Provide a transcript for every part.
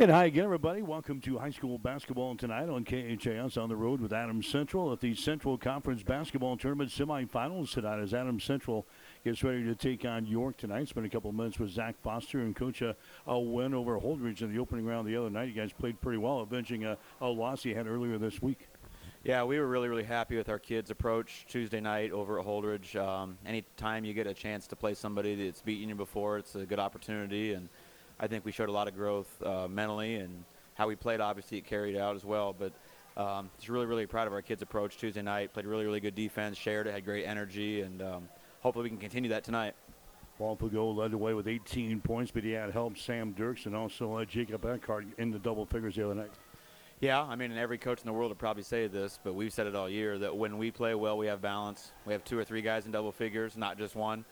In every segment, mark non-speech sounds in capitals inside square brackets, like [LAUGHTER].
And hi again, everybody. Welcome to high school basketball tonight on KHAS on the road with Adams Central at the Central Conference Basketball Tournament semifinals tonight as Adams Central gets ready to take on York tonight. Spent a couple of minutes with Zach Foster and coach a, a win over Holdrege in the opening round the other night. You guys played pretty well, avenging a, a loss you had earlier this week. Yeah, we were really, really happy with our kids' approach Tuesday night over at Holdrege. Um, anytime you get a chance to play somebody that's beaten you before, it's a good opportunity and – I think we showed a lot of growth uh, mentally and how we played. Obviously, it carried out as well. But um, just really, really proud of our kids' approach Tuesday night. Played really, really good defense. Shared it, had great energy, and um, hopefully we can continue that tonight. Paul Fago led the way with 18 points, but he had help Sam Dirks and also uh, Jacob Eckhart in the double figures the other night. Yeah, I mean, every coach in the world would probably say this, but we've said it all year that when we play well, we have balance. We have two or three guys in double figures, not just one.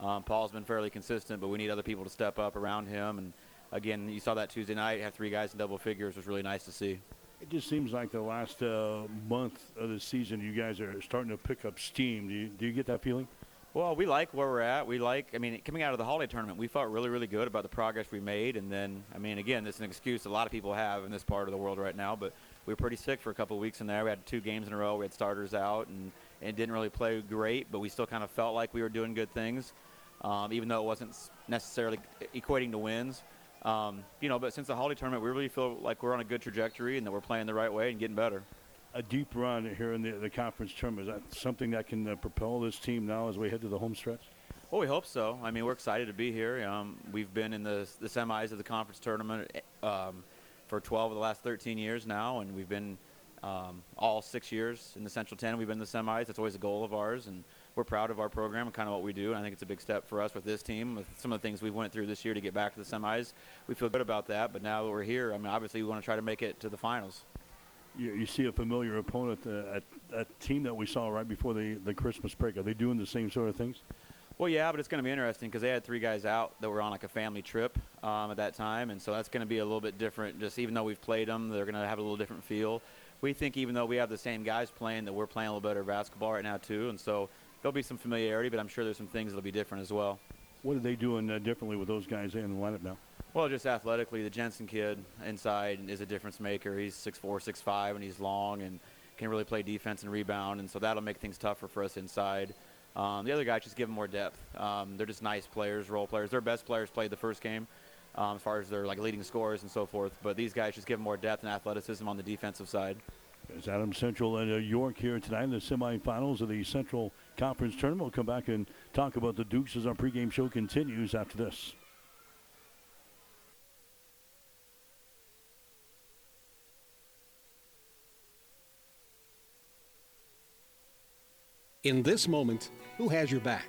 Um, Paul's been fairly consistent, but we need other people to step up around him. And again, you saw that Tuesday night. Have three guys in double figures was really nice to see. It just seems like the last uh, month of the season, you guys are starting to pick up steam. Do you, do you get that feeling? Well, we like where we're at. We like, I mean, coming out of the holiday tournament, we felt really, really good about the progress we made. And then, I mean, again, it's an excuse a lot of people have in this part of the world right now, but we were pretty sick for a couple of weeks in there. We had two games in a row. We had starters out and, and didn't really play great, but we still kind of felt like we were doing good things, um, even though it wasn't necessarily equating to wins. Um, you know, but since the holiday tournament, we really feel like we're on a good trajectory and that we're playing the right way and getting better. A deep run here in the, the conference tournament, is that something that can uh, propel this team now as we head to the home stretch? Well, we hope so. I mean, we're excited to be here. Um, we've been in the, the semis of the conference tournament um, for 12 of the last 13 years now, and we've been um, all six years in the Central 10. We've been in the semis. That's always a goal of ours, and we're proud of our program and kind of what we do. And I think it's a big step for us with this team, with some of the things we went through this year to get back to the semis. We feel good about that. But now that we're here, I mean, obviously we want to try to make it to the finals. You, you see a familiar opponent, uh, a, a team that we saw right before the, the Christmas break. Are they doing the same sort of things? Well, yeah, but it's going to be interesting because they had three guys out that were on like a family trip um, at that time, and so that's going to be a little bit different. Just even though we've played them, they're going to have a little different feel. We think even though we have the same guys playing, that we're playing a little better basketball right now too, and so there'll be some familiarity, but I'm sure there's some things that'll be different as well. What are they doing uh, differently with those guys in the lineup now? Well, just athletically, the Jensen kid inside is a difference maker. He's 6'4", 6'5", and he's long and can really play defense and rebound, and so that'll make things tougher for us inside. Um, the other guys just give them more depth. Um, they're just nice players, role players. Their best players played the first game, um, as far as their like leading scorers and so forth. But these guys just give them more depth and athleticism on the defensive side. It's Adam Central and uh, York here tonight in the semifinals of the Central Conference Tournament. We'll come back and talk about the Dukes as our pregame show continues after this. In this moment, who has your back?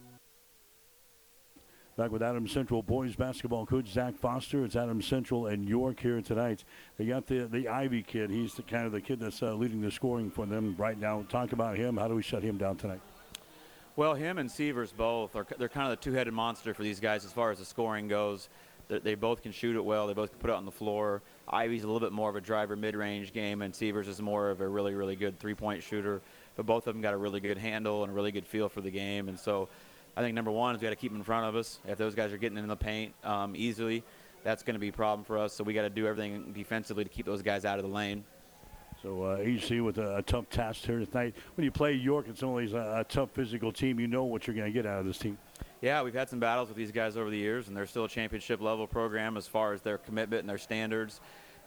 Back with Adam Central boys basketball coach Zach Foster. It's Adam Central and York here tonight. They got the the Ivy kid. He's the kind of the kid that's uh, leading the scoring for them right now. Talk about him. How do we shut him down tonight? Well, him and Severs both are they're kind of the two-headed monster for these guys as far as the scoring goes. They, they both can shoot it well. They both can put it on the floor. Ivy's a little bit more of a driver mid-range game, and Severs is more of a really really good three-point shooter. But both of them got a really good handle and a really good feel for the game, and so I think number one is we got to keep them in front of us. If those guys are getting in the paint um, easily, that's going to be a problem for us. So we got to do everything defensively to keep those guys out of the lane. So uh, AC with a, a, tough task here tonight. When you play York, it's always a, a tough physical team. You know what you're going to get out of this team. Yeah, we've had some battles with these guys over the years, and they're still a championship level program as far as their commitment and their standards.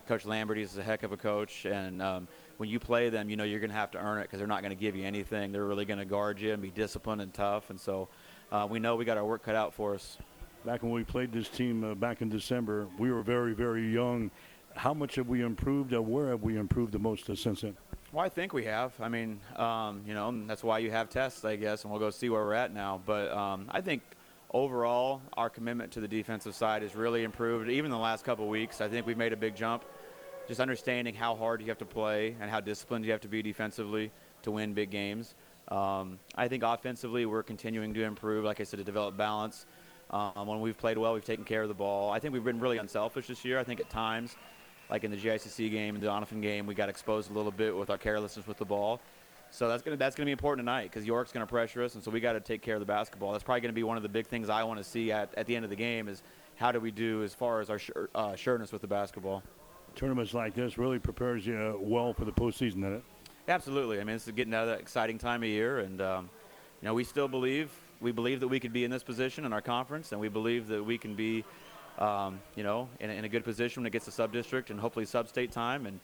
Coach Lamberty is a heck of a coach, and um, when you play them, you know you're going to have to earn it because they're not going to give you anything. They're really going to guard you and be disciplined and tough, and so uh, we know we got our work cut out for us. Back when we played this team uh, back in December, we were very, very young. How much have we improved? Uh, where have we improved the most since then? Well, I think we have. I mean, um, you know, that's why you have tests, I guess, and we'll go see where we're at now. But um, I think overall, our commitment to the defensive side has really improved. Even the last couple weeks, I think we've made a big jump. just understanding how hard you have to play and how disciplined you have to be defensively to win big games. Um, I think offensively, we're continuing to improve. Like I said, to develop balance. Um, when we've played well, we've taken care of the ball. I think we've been really unselfish this year. I think at times, like in the GICC game, and the Doniphan game, we got exposed a little bit with our carelessness with the ball. So that's gonna that's gonna be important tonight because York's gonna pressure us, and so we got to take care of the basketball. That's probably gonna be one of the big things I want to see at, at the end of the game is how do we do as far as our sure, uh, sureness with the basketball. Tournaments like this really prepares you well for the postseason, doesn't it? Absolutely. I mean, is getting out of that exciting time of year, and um, you know we still believe we believe that we could be in this position in our conference, and we believe that we can be, um, you know, in, in, a good position when it gets to sub-district and hopefully sub-state time. And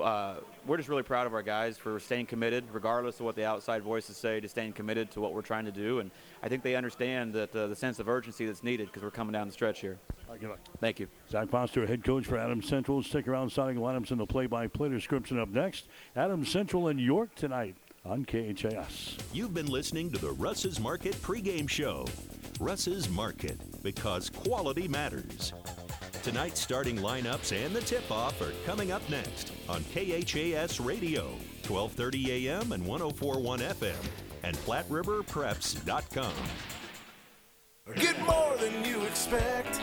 uh, we're just really proud of our guys for staying committed, regardless of what the outside voices say, to staying committed to what we're trying to do. And I think they understand that uh, the sense of urgency that's needed because we're coming down the stretch here. Thank you. Zach Foster, head coach for Adams Central. Stick around, starting lineups in the play-by-play description up next. Adams Central and York tonight on KHAS. You've been listening to the Russ's Market pregame show. Russ's Market, because quality matters. Tonight's starting lineups and the tip-off are coming up next on KHAS Radio, 1230 AM and 1041 FM, and PlatteRiverPreps.com. Get more than you expect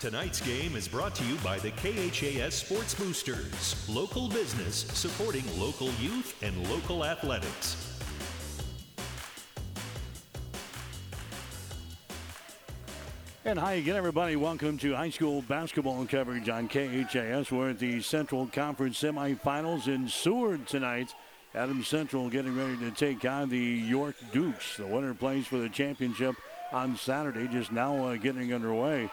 Tonight's game is brought to you by the KHAS Sports Boosters, local business supporting local youth and local athletics. And hi again, everybody. Welcome to high school basketball coverage on KHAS. We're at the Central Conference semifinals in Seward tonight. Adams Central getting ready to take on the York Dukes. The winner plays for the championship on Saturday, just now uh, getting underway.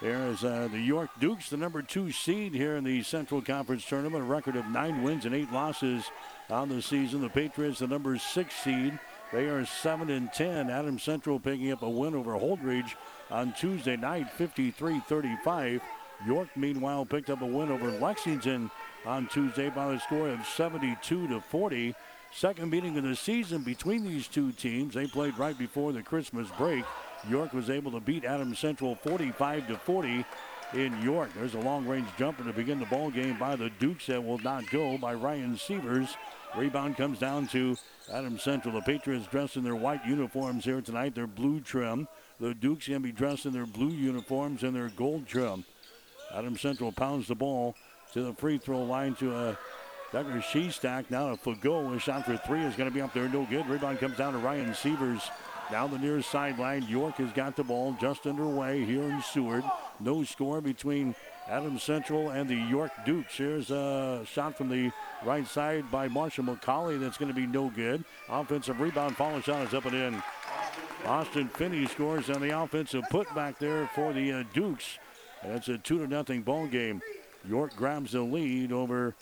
There is uh, the York Dukes, the number two seed here in the Central Conference Tournament, a record of nine wins and eight losses on the season. The Patriots, the number six seed, they are seven and ten. Adam Central picking up a win over Holdrege on Tuesday night, 53-35. York, meanwhile, picked up a win over Lexington on Tuesday by the score of 72 to 40. Second meeting of the season between these two teams. They played right before the Christmas break. York was able to beat Adams Central 45 to 40 in York. There's a long-range jumper to begin the ball game by the Dukes that will not go by Ryan Sievers. Rebound comes down to Adams Central. The Patriots dressed in their white uniforms here tonight. They're blue trim. The Dukes going to be dressed in their blue uniforms and their gold trim. Adams Central pounds the ball to the free throw line to a Douglas Shestack. Now a Fago. A shot for three is going to be up there. No good. Rebound comes down to Ryan Sievers. Down the near sideline, York has got the ball just underway here in Seward. No score between Adams Central and the York Dukes. Here's a shot from the right side by Marshall McCauley that's going to be no good. Offensive rebound, follow shot is up and in. Austin Finney scores on the offensive putback there for the uh, Dukes. That's a two to nothing ball game. York grabs the lead over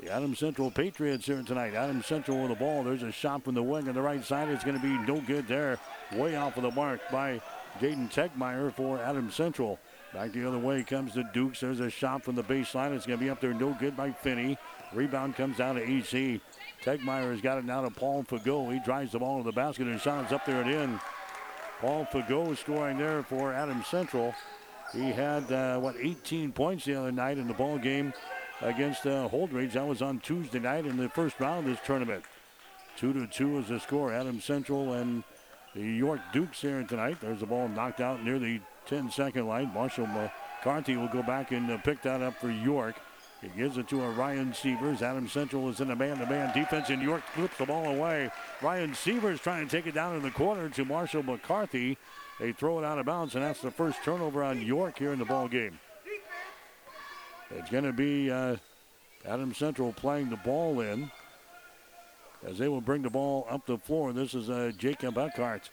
the Adams Central Patriots here tonight. Adams Central with the ball. There's a shot from the wing on the right side. It's going to be no good there. Way off of the mark by Jaden Tegmeyer for Adams Central. Back the other way comes the Dukes. There's a shot from the baseline. It's going to be up there. No good by Finney. Rebound comes down to AC. Tegmeyer has got it now to Paul Fago. He drives the ball to the basket and shots up there and in. Paul Fago scoring there for Adams Central. He had, uh, what, 18 points the other night in the ball game against uh, Holdrege. That was on Tuesday night in the first round of this tournament. Two to two is the score. Adams Central and the York Dukes here tonight. There's the ball knocked out near the 10 second line. Marshall McCarthy will go back and uh, pick that up for York. He gives it to a Ryan Sievers. Adams Central is in a man-to-man defense, and York flips the ball away. Ryan Sievers trying to take it down in the corner to Marshall McCarthy. They throw it out of bounds, and that's the first turnover on York here in the ball game. It's going to be uh, Adams Central playing the ball in as they will bring the ball up the floor. This is uh, Jacob Eckhart.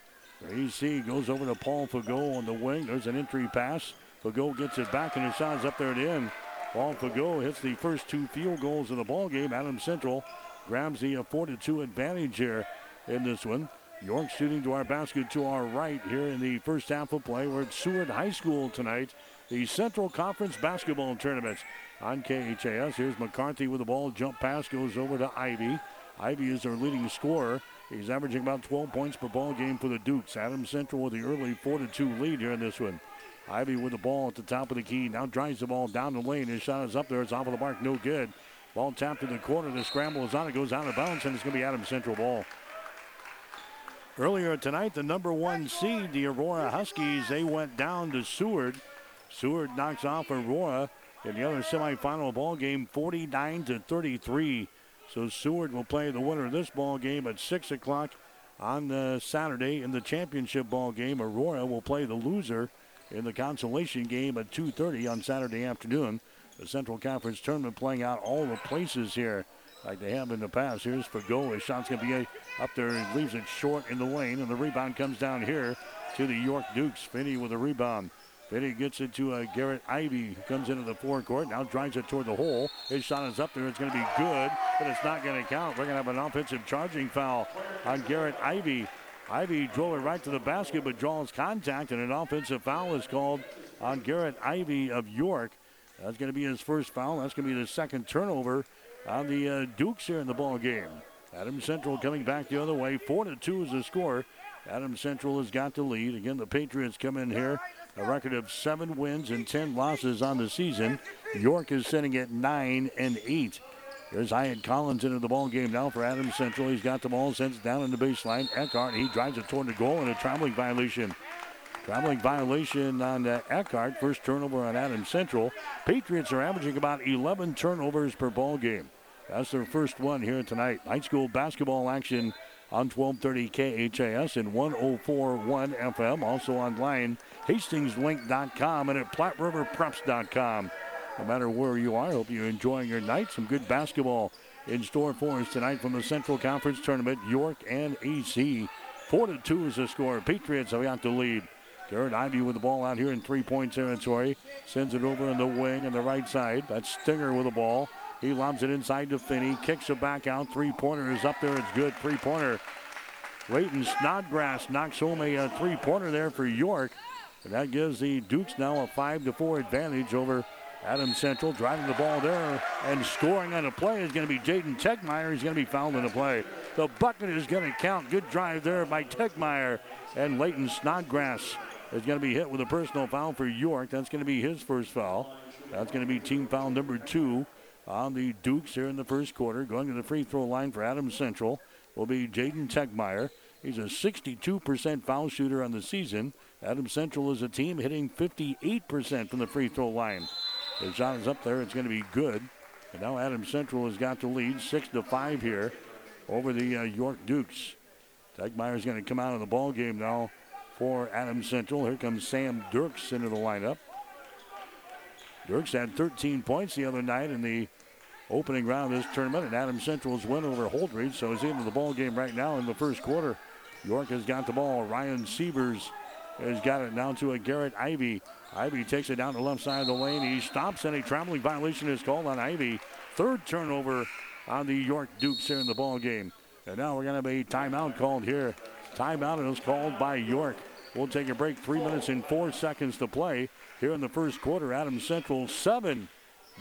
EC goes over to Paul Fago on the wing. There's an entry pass. Fago gets it back and his shot's up there at the end. Paul Fago hits the first two field goals of the ball game. Adams Central grabs the 4 2 advantage here in this one. York shooting to our basket to our right here in the first half of play. We're at Seward High School tonight. The Central Conference Basketball Tournament on KHAS. Here's McCarthy with the ball. Jump pass goes over to Ivy. Ivy is their leading scorer. He's averaging about 12 points per ball game for the Dukes. Adams Central with the early 4 2 lead here in this one. Ivy with the ball at the top of the key. Now drives the ball down the lane. His shot is up there. It's off of the mark. No good. Ball tapped in the corner. The scramble is on. It goes out of bounds, and it's going to be Adams Central ball. Earlier tonight, the number one seed, the Aurora Huskies, they went down to Seward. Seward knocks off Aurora in the other semifinal ball game, 49 to 33. So Seward will play the winner of this ball game at 6 o'clock on uh, Saturday in the championship ball game. Aurora will play the loser in the consolation game at 2.30 on Saturday afternoon. The Central Conference tournament playing out all the places here like they have in the past. Here's Fago. His shot's going to be up there and leaves it short in the lane, and the rebound comes down here to the York Dukes. Finney with a rebound. Finney gets it to uh, Garrett Ivy, who comes into the forecourt. Now drives it toward the hole. His shot is up there. It's going to be good, but it's not going to count. We're going to have an offensive charging foul on Garrett Ivy. Ivy drove it right to the basket, but draws contact, and an offensive foul is called on Garrett Ivy of York. That's going to be his first foul. That's going to be the second turnover on the uh, Dukes here in the ball game. Adam Central coming back the other way. Four to two is the score. Adam Central has got the lead. Again, the Patriots come in here. A record of seven wins and ten losses on the season. York is sitting at nine and eight. There's Hyatt Collins into the ball game now for Adams Central. He's got the ball sent down in the baseline. Eckhart, he drives it toward the goal and a traveling violation. Traveling violation on uh, Eckhart. First turnover on Adams Central. Patriots are averaging about 11 turnovers per ball game. That's their first one here tonight. High school basketball action on 1230 KHAS and 1041 FM. Also online, hastingslink.com and at PlatteRiverPreps.com. No matter where you are, I hope you're enjoying your night. Some good basketball in store for us tonight from the Central Conference Tournament. York and AC. 4 to 2 is the score. Patriots have got the lead. Garrett Ivy with the ball out here in three point territory. Sends it over in the wing on the right side. That's Stinger with the ball. He lobs it inside to Finney. Kicks it back out. Three pointer is up there. It's good. Three pointer. Leighton Snodgrass knocks home a, uh, a three pointer there for York. And that gives the Dukes now a 5 to 4 advantage over Adam Central. Driving the ball there and scoring on the play is going to be Jaden Techmeyer. He's going to be fouled in the play. The bucket is going to count. Good drive there by Techmeyer. And Leighton Snodgrass is going to be hit with a personal foul for York. That's going to be his first foul. That's going to be team foul number two on the Dukes here in the first quarter. Going to the free throw line for Adam Central will be Jaden Techmeyer. He's a 62% foul shooter on the season. Adams Central is a team hitting 58% from the free throw line. His shot is up there. It's going to be good. And now Adams Central has got the lead, six to five here over the uh, York Dukes. Techmeyer is going to come out of the ball game now for Adams Central. Here comes Sam Dirks into the lineup. Dirks had 13 points the other night in the opening round of this tournament, and Adams Central's win over Holdrege, so he's into the ball game right now in the first quarter. York has got the ball. Ryan Sievers has got it down to a Garrett Ivy. Ivy takes it down the left side of the lane. He stops, and a traveling violation is called on Ivy. Third turnover on the York Dukes here in the ball game. And now we're going to have a timeout called here. Timeout is called by York. We'll take a break. Three minutes and four seconds to play here in the first quarter. Adams Central seven,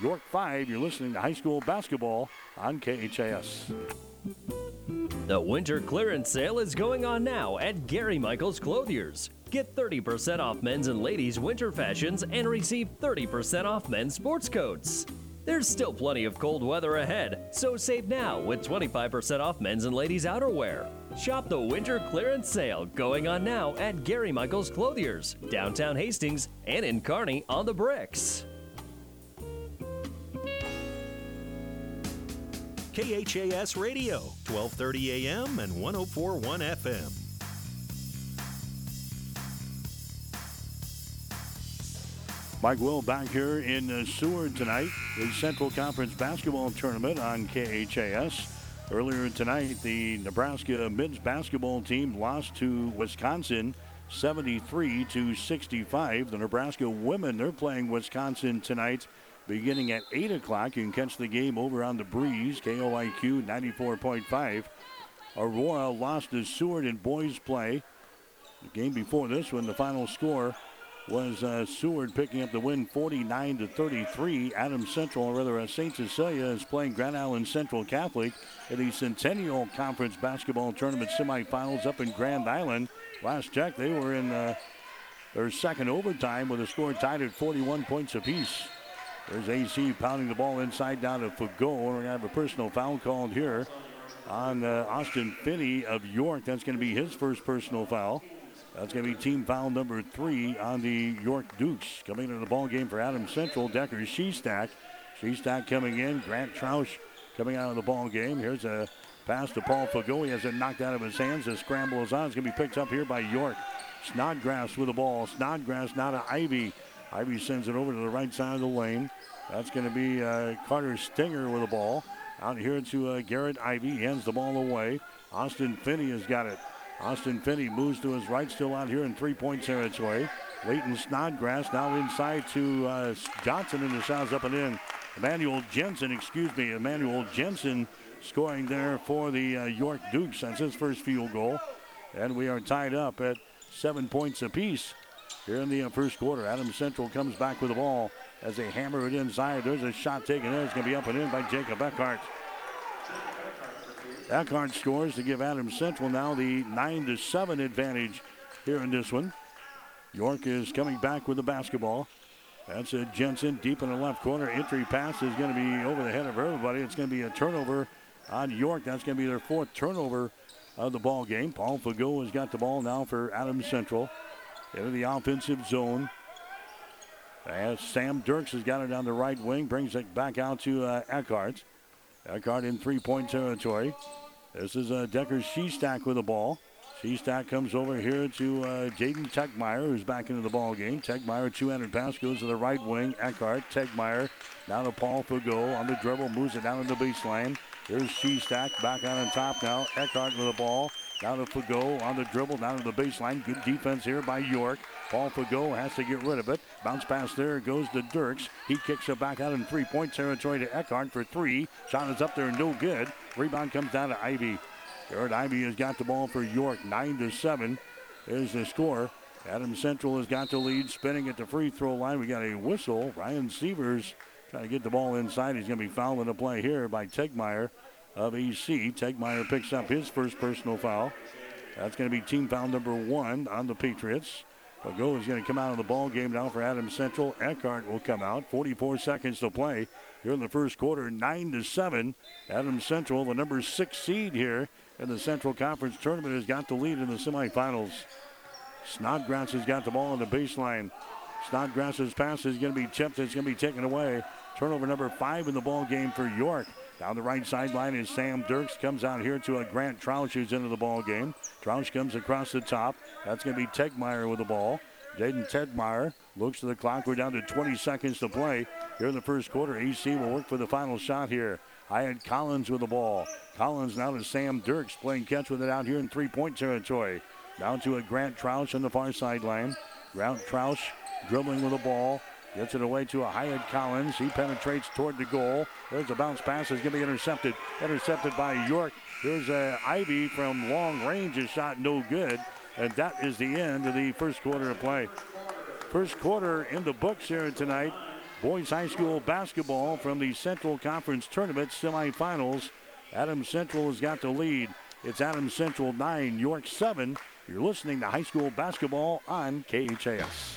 York five. You're listening to high school basketball on KHAS. The winter clearance sale is going on now at Gary Michaels Clothiers. Get 30% off men's and ladies' winter fashions and receive 30% off men's sports coats. There's still plenty of cold weather ahead, so save now with 25% off men's and ladies' outerwear. Shop the winter clearance sale going on now at Gary Michaels Clothiers, downtown Hastings, and in Kearney on the bricks. KHAS Radio, 1230 AM and 1041 FM. Mike Will back here in uh, Seward tonight. The Central Conference Basketball Tournament on KHAS. Earlier tonight, the Nebraska men's basketball team lost to Wisconsin 73 to 65. The Nebraska women, they're playing Wisconsin tonight beginning at 8 o'clock. You can catch the game over on the breeze, KOIQ 94.5. Aurora lost to Seward in boys play. The game before this one, the final score was uh, Seward picking up the win 49 to 33. Adams Central, or rather uh, St. Cecilia, is playing Grand Island Central Catholic in the Centennial Conference basketball tournament semifinals up in Grand Island. Last check, they were in uh, their second overtime with a score tied at 41 points apiece. There's AC pounding the ball inside down to Fago. We're going to have a personal foul called here on uh, Austin Finney of York. That's going to be his first personal foul. That's going to be team foul number three on the York Dukes. Coming into the ball game for Adams Central, Decker Shestack. Shestack coming in. Grant Troush coming out of the ball game. Here's a pass to Paul Fago. He has it knocked out of his hands. The scramble is on. It's going to be picked up here by York. Snodgrass with the ball. Snodgrass now to Ivy. Ivy sends it over to the right side of the lane. That's going to be uh, Carter Stinger with the ball. Out here to uh, Garrett Ivy. He hands the ball away. Austin Finney has got it. Austin Finney moves to his right, still out here in three-point territory. Leighton Snodgrass now inside to uh, Johnson in the sounds up and in. Emmanuel Jensen, excuse me, Emmanuel Jensen scoring there for the uh, York Dukes. That's his first field goal. And we are tied up at seven points apiece here in the uh, first quarter. Adams Central comes back with the ball as they hammer it inside. There's a shot taken there. It's going to be up and in by Jacob Eckhart. Eckhart scores to give Adams Central now the 9 to 7 advantage here in this one. York is coming back with the basketball. That's a Jensen deep in the left corner. Entry pass is going to be over the head of everybody. It's going to be a turnover on York. That's going to be their fourth turnover of the ball game. Paul Fago has got the ball now for Adams Central into the offensive zone. As Sam Dirks has got it on the right wing, brings it back out to uh, Eckhart. Eckhart in three-point territory. This is uh, Decker Shestack with the ball. Shestack comes over here to uh, Jaden Techmeyer, who's back into the ball game. Techmeyer, 200 pass, goes to the right wing. Eckhart, Techmeyer, now to Paul Fago on the dribble, moves it down to the baseline. Here's Shestack back out on top now. Eckhart with the ball. Now to Fago on the dribble, down to the baseline. Good defense here by York. Paul Fago has to get rid of it. Bounce pass there goes to Dirks. He kicks it back out in three point territory to Eckhart for three. Shot is up there, no good. Rebound comes down to Ivy. Garrett Ivy has got the ball for York, 9 to 7 is the score. Adam Central has got the lead, spinning at the free throw line. We got a whistle. Ryan Severs trying to get the ball inside. He's going to be fouled in the play here by Tegmeyer of EC. Tegmeyer picks up his first personal foul. That's going to be team foul number one on the Patriots. Fago is going to come out of the ball game now for Adams Central. Eckhart will come out. 44 seconds to play here in the first quarter. Nine to seven. Adams Central, the number six seed here in the Central Conference tournament, has got the lead in the semifinals. Snodgrass has got the ball on the baseline. Snodgrass's pass is going to be tipped. It's going to be taken away. Turnover number five in the ball game for York. Down the right sideline is Sam Dirks. Comes out here to a Grant Troush who's into the ball game. Troush comes across the top. That's going to be Tegmeyer with the ball. Jaden Tegmeyer looks to the clock. We're down to 20 seconds to play here in the first quarter. EC will work for the final shot here. Hyatt Collins with the ball. Collins now to Sam Dirks playing catch with it out here in three-point territory. Down to a Grant Troush on the far sideline. Grant Troush dribbling with the ball. Gets it away to a Hyatt Collins. He penetrates toward the goal. There's a bounce pass. It's going to be intercepted. Intercepted by York. There's a uh, Ivy from long range. A shot no good. And that is the end of the first quarter of play. First quarter in the books here tonight. Boys High School basketball from the Central Conference Tournament semifinals. Adams Central has got the lead. It's Adams Central 9, York 7. You're listening to high school basketball on KHAS.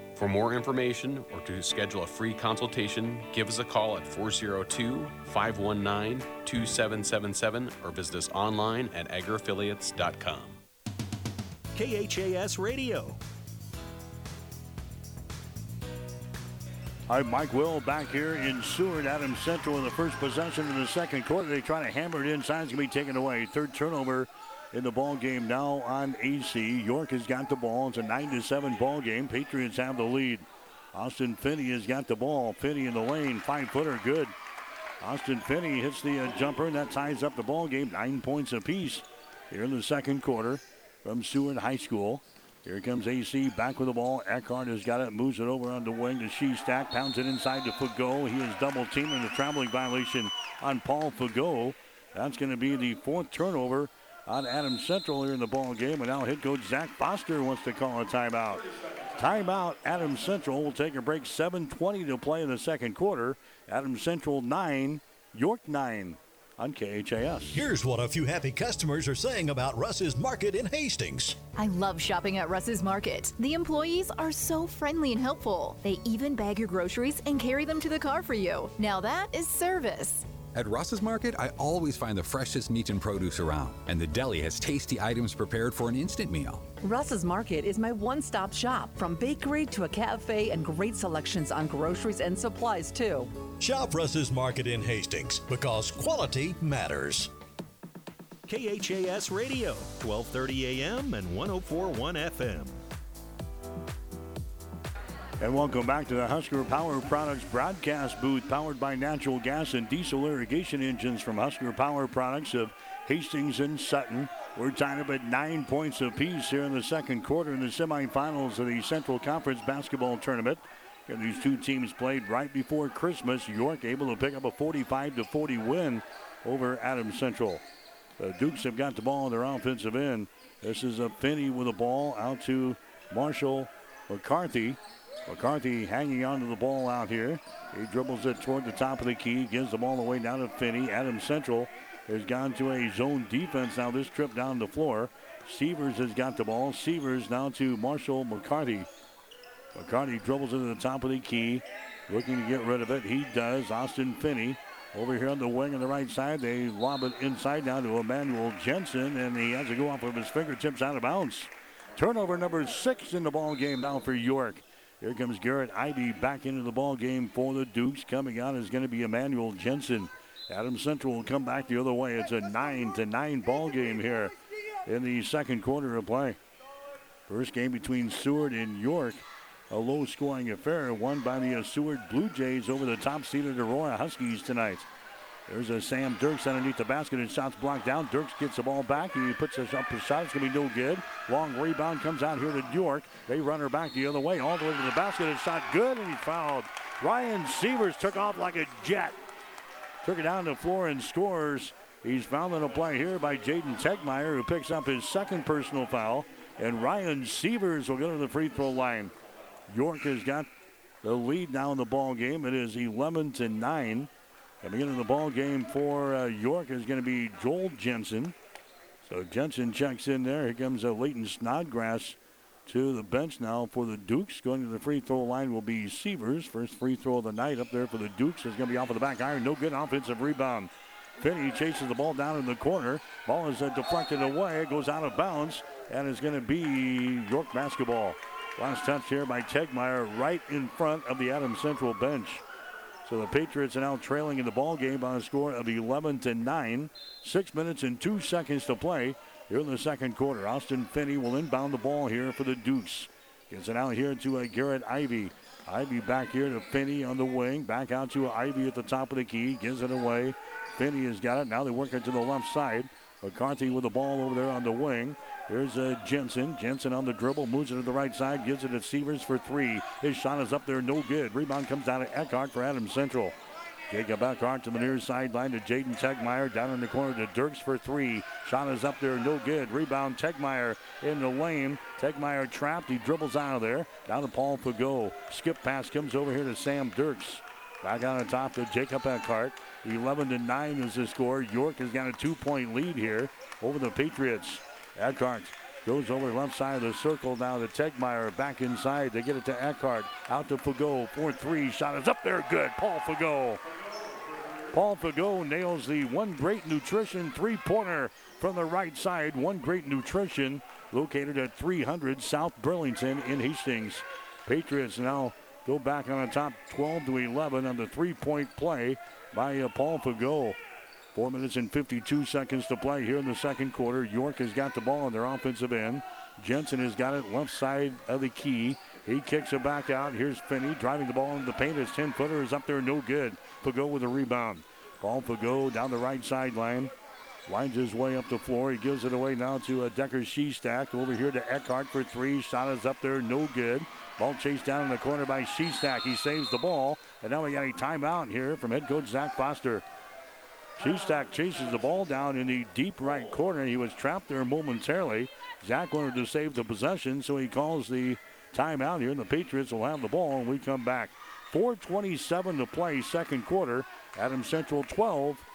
For more information or to schedule a free consultation, give us a call at 402 519 2777 or visit us online at agriaffiliates.com. KHAS Radio. All right, Mike Will back here in Seward. Adams Central in the first possession in the second quarter. They try to hammer it inside. It's going to be taken away. Third turnover in the ball game now on AC. York has got the ball. It's a 9-7 ball game. Patriots have the lead. Austin Finney has got the ball. Finney in the lane. Five footer, good. Austin Finney hits the uh, jumper, and that ties up the ball game. Nine points apiece here in the second quarter from Seward High School. Here comes AC back with the ball. Eckhart has got it, moves it over on the wing to Shestack, pounds it inside to Fago. He is double teaming the traveling violation on Paul Fago. That's going to be the fourth turnover on Adams Central here in the ball game. And now head coach Zach Foster wants to call a timeout. Timeout. Adams Central will take a break. 7:20 to play in the second quarter. Adams Central nine, York nine on KHAS. Here's what a few happy customers are saying about Russ's Market in Hastings. I love shopping at Russ's Market. The employees are so friendly and helpful. They even bag your groceries and carry them to the car for you. Now that is service. At Russ's Market, I always find the freshest meat and produce around, and the deli has tasty items prepared for an instant meal. Russ's Market is my one stop shop, from bakery to a cafe and great selections on groceries and supplies, too. Shop Russ's Market in Hastings because quality matters. KHAS Radio, 1230 AM and 1041 FM. And welcome back to the Husker Power Products broadcast booth, powered by natural gas and diesel irrigation engines from Husker Power Products of Hastings and Sutton. We're tied up at nine points apiece here in the second quarter in the semifinals of the Central Conference basketball tournament. And these two teams played right before Christmas. York able to pick up a 45 to 40 win over Adams Central. The Dukes have got the ball on their offensive end. This is a Finney with the ball out to Marshall McCarthy. McCarthy hanging on to the ball out here. He dribbles it toward the top of the key, gives the ball away down to Finney. Adams Central has gone to a zone defense now this trip down the floor. Severs has got the ball. Severs now to Marshall McCarthy. McCarthy dribbles it to the top of the key, looking to get rid of it. He does. Austin Finney over here on the wing on the right side. They lob it inside now to Emmanuel Jensen, and he has to go off of his fingertips out of bounds. Turnover number six in the ball game now for York. Here comes Garrett Ivy back into the ball game for the Dukes. Coming out is going to be Emmanuel Jensen. Adam Central will come back the other way. It's a nine to nine ball game here in the second quarter of play. First game between Seward and York. A low scoring affair won by the Seward Blue Jays over the top seeded Aurora Huskies tonight. There's a Sam Dirks underneath the basket and shots blocked down. Dirks gets the ball back. He puts us up his shot. It's going to be no good. Long rebound comes out here to York. They run her back the other way, all the way to the basket. It's shot good, and he fouled. Ryan Severs took off like a jet. Took it down to the floor and scores. He's fouled on a play here by Jaden Tegmeyer, who picks up his second personal foul. And Ryan Severs will go to the free throw line. York has got the lead now in the ball game. It is 11 to 9. Coming into the ball game for uh, York is going to be Joel Jensen. So Jensen checks in there. Here comes uh, Leighton Snodgrass to the bench now for the Dukes. Going to the free throw line will be Severs. First free throw of the night up there for the Dukes is going to be off of the back iron. No good offensive rebound. Finney chases the ball down in the corner. Ball is uh, deflected away. It goes out of bounds and is going to be York basketball. Last touch here by Tegmeyer right in front of the Adams Central bench. So the Patriots are now trailing in the ball game by a score of 11 to 9. Six minutes and two seconds to play here in the second quarter. Austin Finney will inbound the ball here for the Dukes. Gets it out here to uh, Garrett Ivy. Ivy back here to Finney on the wing. Back out to Ivy at the top of the key. Gives it away. Finney has got it. Now they work it to the left side. McCarthy with the ball over there on the wing. Here's uh, Jensen. Jensen on the dribble, moves it to the right side, gives it to Severs for three. His shot is up there, no good. Rebound comes out of Eckhart for Adams Central. Jacob Eckhart to the near sideline to Jaden Tegmeyer. Down in the corner to Dirks for three. Shot is up there, no good. Rebound, Tegmeyer in the lane. Tegmeyer trapped. He dribbles out of there. Down to Paul Fago. Skip pass comes over here to Sam Dirks. Back on the top to Jacob Eckhart. 11 to 9 is the score. York has got a two point lead here over the Patriots. Eckhart Goes over left side of the circle now to Tegmeyer. Back inside. They get it to Eckhart. Out to Fago. 4 3. Shot is up there. Good. Paul Fago. Paul Fago nails the one great nutrition three pointer from the right side. One great nutrition located at 300 South Burlington in Hastings. Patriots now go back on the top 12 to 11 on the three point play by uh, Paul Fago. Four minutes and 52 seconds to play here in the second quarter. York has got the ball on their offensive end. Jensen has got it left side of the key. He kicks it back out. Here's Finney driving the ball into the paint. His 10 footer is up there, no good. Fago with a rebound. Paul Fago down the right sideline. Winds his way up the floor. He gives it away now to a uh, Decker Shestack. Over here to Eckhart for three. Shot is up there, no good. Ball chased down in the corner by Shestack. He saves the ball. And now we got a timeout here from head coach Zach Foster. Shestack chases the ball down in the deep right corner. He was trapped there momentarily. Zach wanted to save the possession, so he calls the timeout here, and the Patriots will have the ball, and we come back. 4.27 to play, second quarter. Adams Central 12,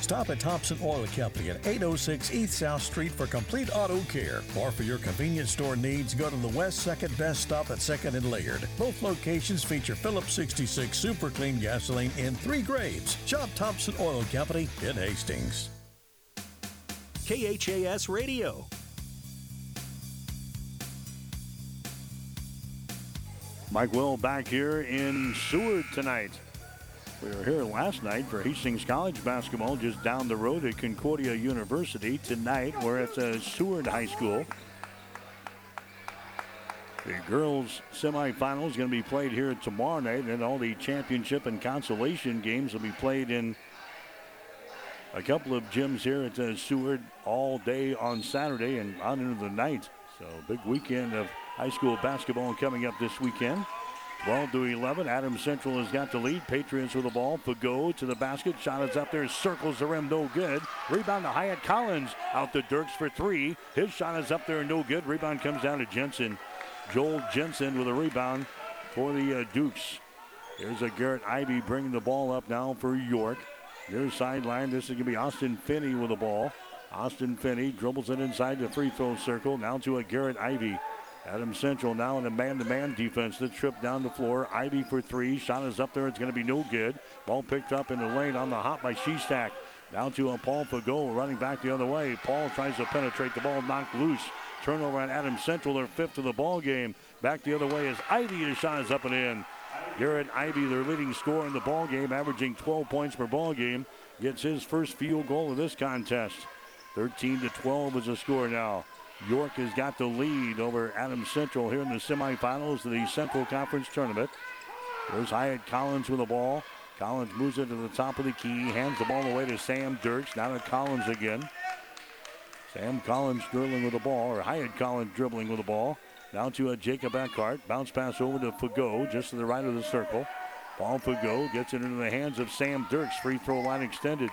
Stop at Thompson Oil Company at 806 East South Street for complete auto care. Or for your convenience store needs, go to the West 2nd Best Stop at 2nd and Laird. Both locations feature Phillips 66 Super Clean gasoline in three grades. Shop Thompson Oil Company in Hastings. KHAS Radio. Mike Will back here in Seward tonight. We were here last night for Hastings College basketball just down the road at Concordia University. Tonight we're at Seward High School. The girls semifinals going to be played here tomorrow night, and all the championship and consolation games will be played in a couple of gyms here at uh, Seward all day on Saturday and on into the night. So big weekend of high school basketball coming up this weekend. 12 to 11. Adams Central has got the lead. Patriots with the ball. Fago to the basket. Shot is up there. Circles the rim. No good. Rebound to Hyatt Collins. Out to Dirks for three. His shot is up there. No good. Rebound comes down to Jensen. Joel Jensen with a rebound for the uh, Dukes. There's a Garrett Ivy bringing the ball up now for York. Near sideline. This is going to be Austin Finney with the ball. Austin Finney dribbles it inside the free throw circle. Now to a Garrett Ivy. Adam Central now in a man-to-man defense. The trip down the floor. Ivy for three. Shot is up there. It's going to be no good. Ball picked up in the lane on the hop by Shestack. Down to a Paul Fago running back the other way. Paul tries to penetrate the ball, knocked loose. Turnover on Adam Central, their fifth of the ball game. Back the other way is Ivy. His shot is up and in. Garrett Ivy, their leading scorer in the ball game, averaging 12 points per ball game, gets his first field goal of this contest. 13 to 12 is the score now. York has got the lead over Adams Central here in the semifinals of the Central Conference Tournament. There's Hyatt Collins with the ball. Collins moves it to the top of the key, hands the ball away to Sam Dirks. Now to Collins again. Sam Collins dribbling with the ball, or Hyatt Collins dribbling with the ball. Now to a Jacob Eckhart. Bounce pass over to Fago, just to the right of the circle. Paul Fago gets it into the hands of Sam Dirks. Free throw line extended.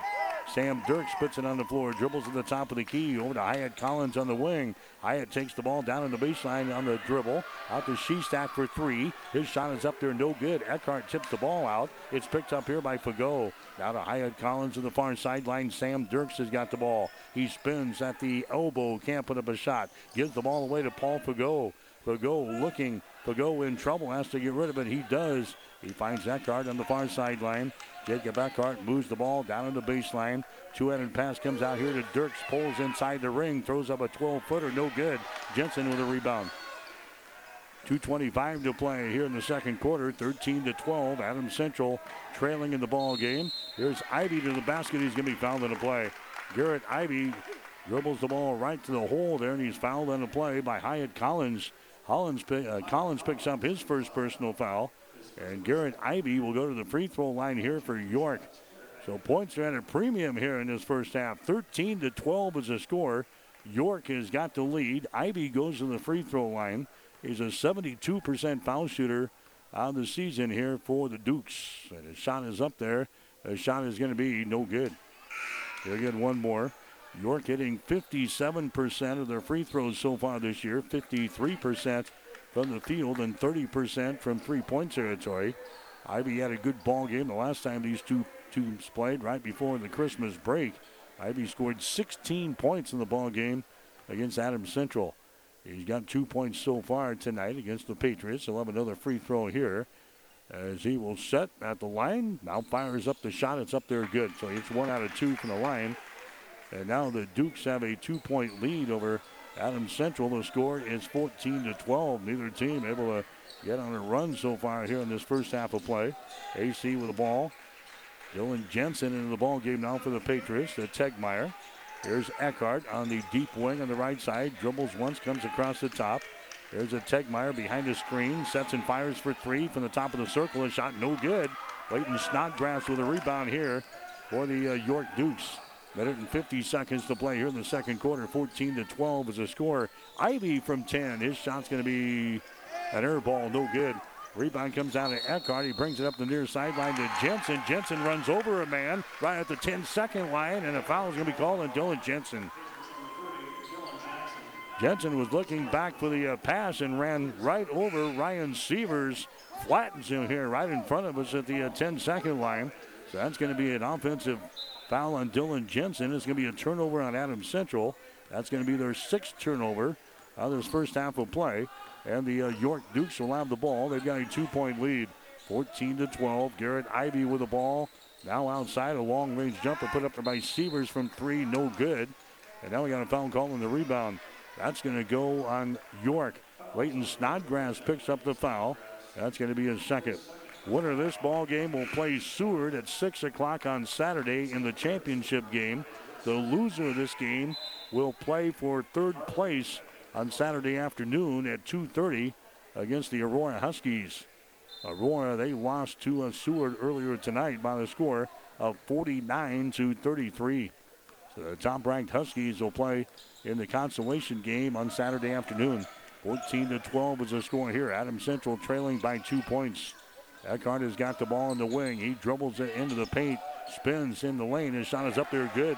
Sam Dirks puts it on the floor, dribbles to the top of the key, over to Hyatt Collins on the wing. Hyatt takes the ball down in the baseline on the dribble. Out to Shestack for three. His shot is up there, no good. Eckhart tips the ball out. It's picked up here by Fago. Now to Hyatt Collins on the far sideline. Sam Dirks has got the ball. He spins at the elbow, can't put up a shot. Gives the ball away to Paul Fago. Fago looking. Fago in trouble, has to get rid of it. He does. He finds Eckhart on the far sideline. Jacob Eckhart moves the ball down in the baseline. Two-headed pass comes out here to Dirks. Pulls inside the ring. Throws up a 12-footer. No good. Jensen with a rebound. 2.25 to play here in the second quarter. 13 to 12. adam Central trailing in the ball game. Here's Ivy to the basket. He's going to be fouled in the play. Garrett Ivy dribbles the ball right to the hole there, and he's fouled on the play by Hyatt Collins. Collins, uh, Collins picks up his first personal foul. And Garrett Ivy will go to the free throw line here for York. So points are at a premium here in this first half. 13 to 12 is the score. York has got the lead. Ivy goes to the free throw line. He's a 72% foul shooter on the season here for the Dukes. And his shot is up there. The shot is going to be no good. He'll get one more. York hitting 57% of their free throws so far this year, 53% from the field, and 30% from three point territory. Ivy had a good ball game the last time these two teams played, right before the Christmas break. Ivy scored 16 points in the ball game against Adams Central. He's got two points so far tonight against the Patriots. He'll have another free throw here as he will set at the line. Now fires up the shot. It's up there good. So it's one out of two from the line. And now the Dukes have a two point lead over Adams Central. The score is 14 to 12. Neither team able to get on a run so far here in this first half of play. AC with the ball. Dylan Jensen into the ball game now for the Patriots. The Tegmeyer. Here's Eckhart on the deep wing on the right side. Dribbles once, comes across the top. There's a Tegmeyer behind the screen. Sets and fires for three from the top of the circle. A shot no good. Leighton Snodgrass with a rebound here for the uh, York Dukes. Minute and 50 seconds to play here in the second quarter. 14 to 12 is a score. Ivy from 10. His shot's going to be an air ball, no good. Rebound comes out of Eckhart. He brings it up the near sideline to Jensen. Jensen runs over a man right at the 10 second line, and a foul is going to be called on Dylan Jensen. Jensen was looking back for the uh, pass and ran right over Ryan Severs. Flattens him here right in front of us at the uh, 10 second line. So that's going to be an offensive foul on Dylan Jensen. It's going to be a turnover on Adams Central. That's going to be their sixth turnover of this first half of play. And the uh, York Dukes will have the ball. They've got a two point lead, 14 to 12. Garrett Ivy with the ball. Now outside, a long range jumper put up by Severs from three, no good. And now we got a foul call on the rebound. That's going to go on York. Leighton Snodgrass picks up the foul. That's going to be his second. Winner of this ball game will play Seward at 6 o'clock on Saturday in the championship game. The loser of this game will play for third place on Saturday afternoon at 2.30 against the Aurora Huskies. Aurora, they lost to uh, Seward earlier tonight by the score of 49 to 33. So the top-ranked Huskies will play in the consolation game on Saturday afternoon. 14 to 12 is the score here. Adam Central trailing by two points. Eckhart has got the ball in the wing. He dribbles it into the paint, spins in the lane. His shot is up there good.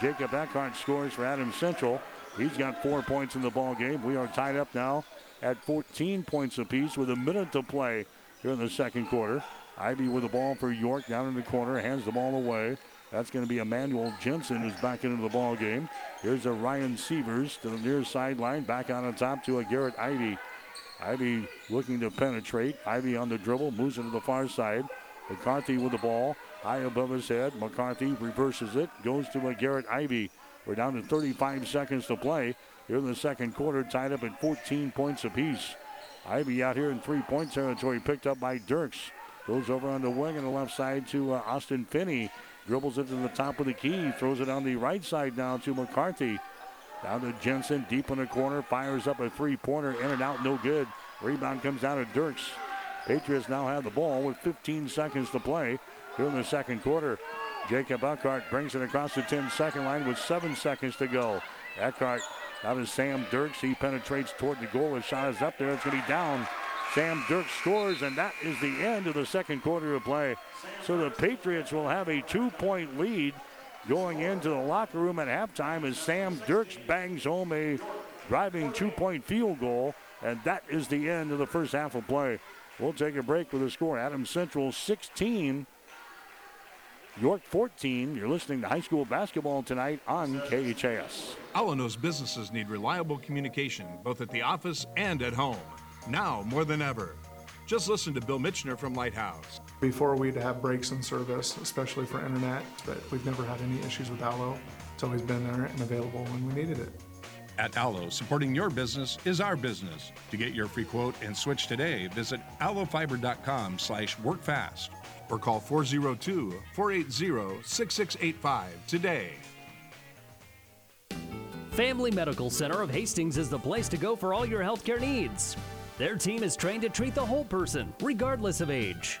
Jacob Eckhart scores for Adams Central. He's got four points in the ball game. We are tied up now at 14 points apiece with a minute to play here in the second quarter. Ivy with the ball for York down in the corner, hands the ball away. That's going to be Emmanuel Jensen who's back into the ball game. Here's a Ryan Severs to the near sideline, back on the top to a Garrett Ivy. Ivy looking to penetrate. Ivy on the dribble, moves it to the far side. McCarthy with the ball, high above his head. McCarthy reverses it, goes to a Garrett Ivy. We're down to 35 seconds to play here in the second quarter, tied up at 14 points apiece. Ivy out here in three-point territory, picked up by Dirks. Goes over on the wing on the left side to uh, Austin Finney. Dribbles it to the top of the key. Throws it on the right side now to McCarthy. Down to Jensen, deep in the corner. Fires up a three-pointer, in and out, no good. Rebound comes down to Dirks. Patriots now have the ball with 15 seconds to play here in the second quarter. Jacob Eckhart brings it across the 10-second line with seven seconds to go. Eckhart out of Sam Dirks. He penetrates toward the goal. His shot is up there. It's going to be down. Sam Dirks scores, and that is the end of the second quarter of play. So the Patriots will have a two-point lead going into the locker room at halftime as Sam Dirks bangs home a driving two-point field goal, and that is the end of the first half of play. We'll take a break with the score. Adams Central 16, York 14. You're listening to high school basketball tonight on KHAS. Alanos businesses need reliable communication both at the office and at home. Now more than ever. Just listen to Bill Mitchner from Lighthouse. Before we'd have breaks in service, especially for internet, but we've never had any issues with Allo. It's always been there and available when we needed it. At Allo, supporting your business is our business. To get your free quote and switch today, visit allofiber.com slash workfast or call 402-480-6685 today. Family Medical Center of Hastings is the place to go for all your healthcare needs. Their team is trained to treat the whole person, regardless of age.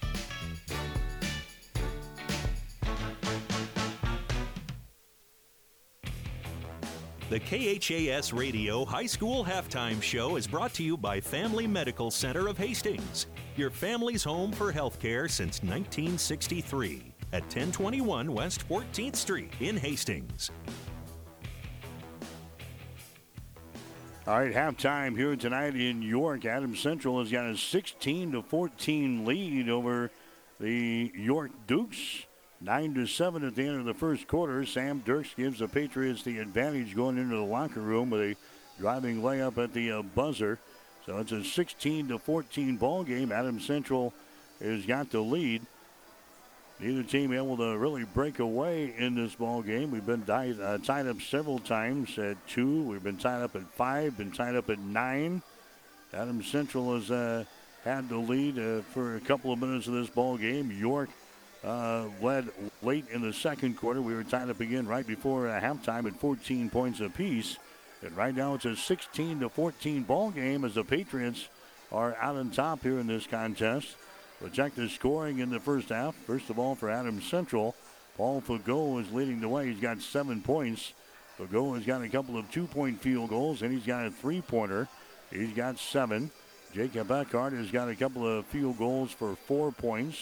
The KHAS Radio High School Halftime Show is brought to you by Family Medical Center of Hastings, your family's home for healthcare since 1963 at 1021 West 14th Street in Hastings. All right, halftime here tonight in York. Adams Central has got a 16 to 14 lead over the York Dukes. 9 to 7 at the end of the first quarter. Sam Dirks gives the Patriots the advantage going into the locker room with a driving layup at the uh, buzzer. So it's a 16 to 14 ball game. Adam Central has got the lead. Neither team able to really break away in this ball game. We've been tied, uh, tied up several times at two. We've been tied up at five. Been tied up at nine. Adam Central has uh, had the lead uh, for a couple of minutes of this ball game. York uh, led late in the second quarter. We were tied up again right before uh, halftime at 14 points apiece. And right now it's a 16 to 14 ball game as the Patriots are out on top here in this contest. We'll scoring in the first half. First of all, for Adams Central, Paul Fago is leading the way. He's got seven points. Fago has got a couple of two-point field goals, and he's got a three-pointer. He's got seven. Jacob Eckhart has got a couple of field goals for four points.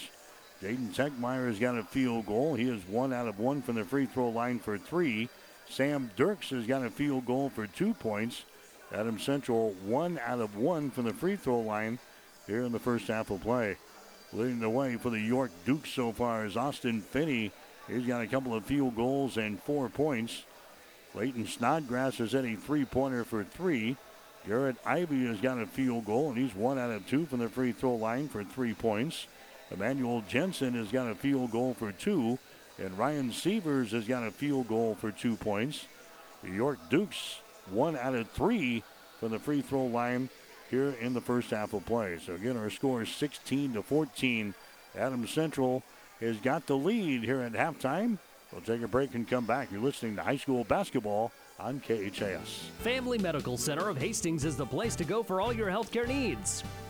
Jaden Tegmeyer has got a field goal. He is one out of one from the free throw line for three. Sam Dirks has got a field goal for two points. Adam Central one out of one from the free throw line here in the first half of play. Leading the way for the York Dukes so far is Austin Finney. He's got a couple of field goals and four points. Leighton Snodgrass has hit a three-pointer for three. Garrett Ivy has got a field goal, and he's one out of two from the free throw line for three points. Emmanuel Jensen has got a field goal for two, and Ryan Severs has got a field goal for two points. The York Dukes, one out of three from the free throw line here in the first half of play. So again, our score is 16 to 14. Adams Central has got the lead here at halftime. We'll take a break and come back. You're listening to high school basketball on KHAS. Family Medical Center of Hastings is the place to go for all your healthcare needs.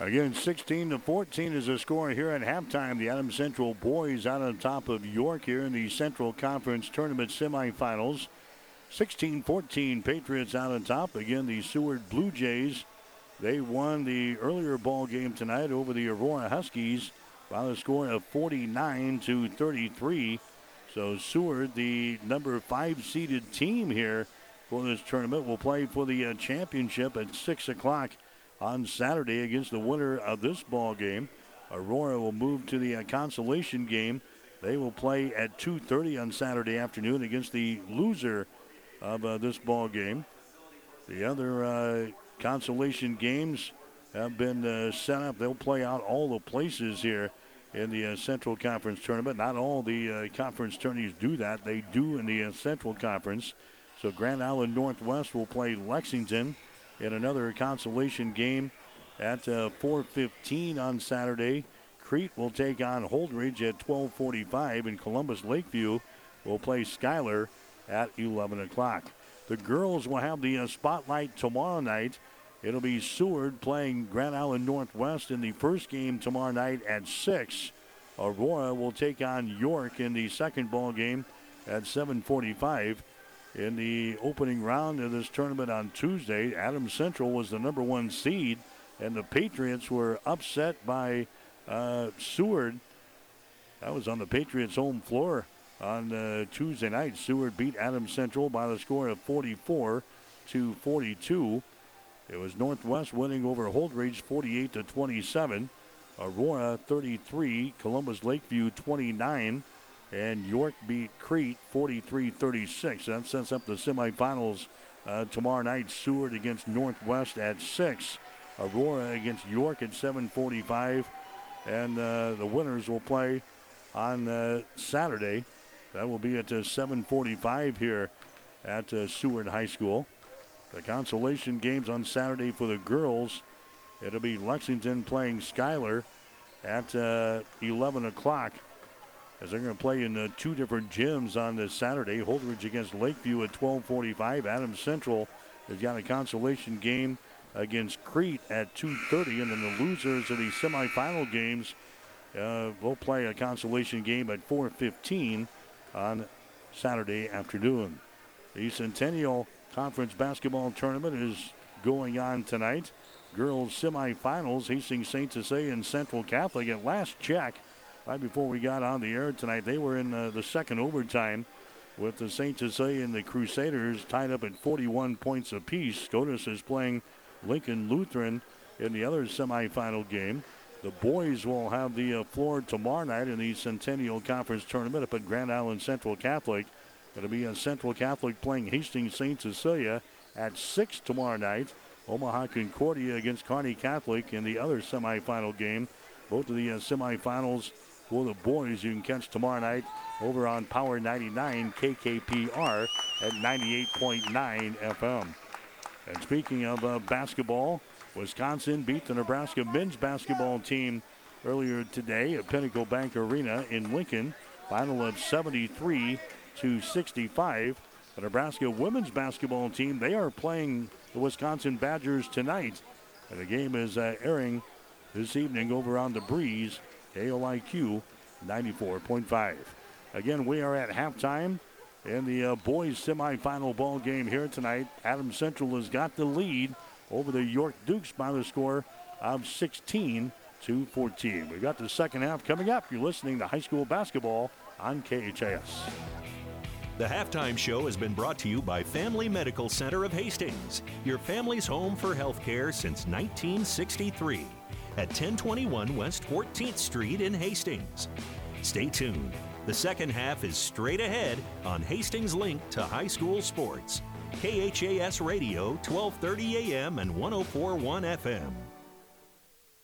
Again, 16 to 14 is the score here at halftime. The Adams Central boys out on top of York here in the Central Conference Tournament semifinals. 16 14, Patriots out on top. Again, the Seward Blue Jays. They won the earlier ball game tonight over the Aurora Huskies by a score of 49 to 33. So Seward, the number five seeded team here for this tournament, will play for the uh, championship at 6 o'clock on Saturday against the winner of this ball game. Aurora will move to the uh, consolation game. They will play at 2:30 on Saturday afternoon against the loser of uh, this ball game. The other uh, consolation games have been uh, set up. They'll play out all the places here in the uh, Central Conference tournament. Not all the uh, conference tourneys do that. They do in the Central Conference. So Grand Island Northwest will play Lexington in another consolation game at uh, 4:15 on Saturday. Crete will take on Holdrege at 12:45, and Columbus Lakeview will play Schuyler at 11 o'clock. The girls will have the uh, spotlight tomorrow night. It'll be Seward playing Grand Island Northwest in the first game tomorrow night at 6. Aurora will take on York in the second ball game at 7:45 in the opening round of this tournament on Tuesday. Adams Central was the number one seed, and the Patriots were upset by uh, Seward. That was on the Patriots' home floor on uh, Tuesday night. Seward beat Adams Central by the score of 44 to 42. It was Northwest winning over Holdrege 48 to 27. Aurora 33, Columbus Lakeview 29, and York beat Crete 43-36. That sets up the semifinals uh, tomorrow night. Seward against Northwest at six. Aurora against York at 7:45, and uh, the winners will play on uh, Saturday. That will be at uh, 7:45 here at uh, Seward High School. The consolation games on Saturday for the girls. It'll be Lexington playing Schuyler at uh, 11 o'clock. As they're going to play in uh, two different gyms on this Saturday. Holdrege against Lakeview at 12:45. Adams Central has got a consolation game against Crete at 2:30, and then the losers of the semifinal games uh, will play a consolation game at 4:15 on Saturday afternoon. The Centennial Conference Basketball Tournament is going on tonight. Girls semifinals, Hastings St. Cecilia and Central Catholic. At last check, right before we got on the air tonight, they were in uh, the second overtime with the St. Cecilia and the Crusaders tied up at 41 points apiece. SCOTUS is playing Lincoln Lutheran in the other semifinal game. The boys will have the uh, floor tomorrow night in the Centennial Conference Tournament up at Grand Island Central Catholic. It'll be a Central Catholic playing Hastings St. Cecilia at 6 tomorrow night. Omaha Concordia against Kearney Catholic in the other semifinal game. Both of the uh, semifinals for the boys you can catch tomorrow night over on Power 99 KKPR at 98.9 FM. And speaking of uh, basketball, Wisconsin beat the Nebraska men's basketball team earlier today at Pinnacle Bank Arena in Lincoln. Final of 73 to 65. The Nebraska women's basketball team, they are playing the Wisconsin Badgers tonight. And the game is uh, airing this evening over on the Breeze, KOIQ 94.5. Again, we are at halftime in the uh, boys semifinal ball game here tonight. Adams Central has got the lead over the York Dukes by the score of 16 to 14. We've got the second half coming up. You're listening to high school basketball on KHAS. The halftime show has been brought to you by Family Medical Center of Hastings, your family's home for healthcare since 1963 at 1021 West 14th Street in Hastings. Stay tuned. The second half is straight ahead on Hastings Link to High School Sports. KHAS Radio, 1230 AM and 1041 FM.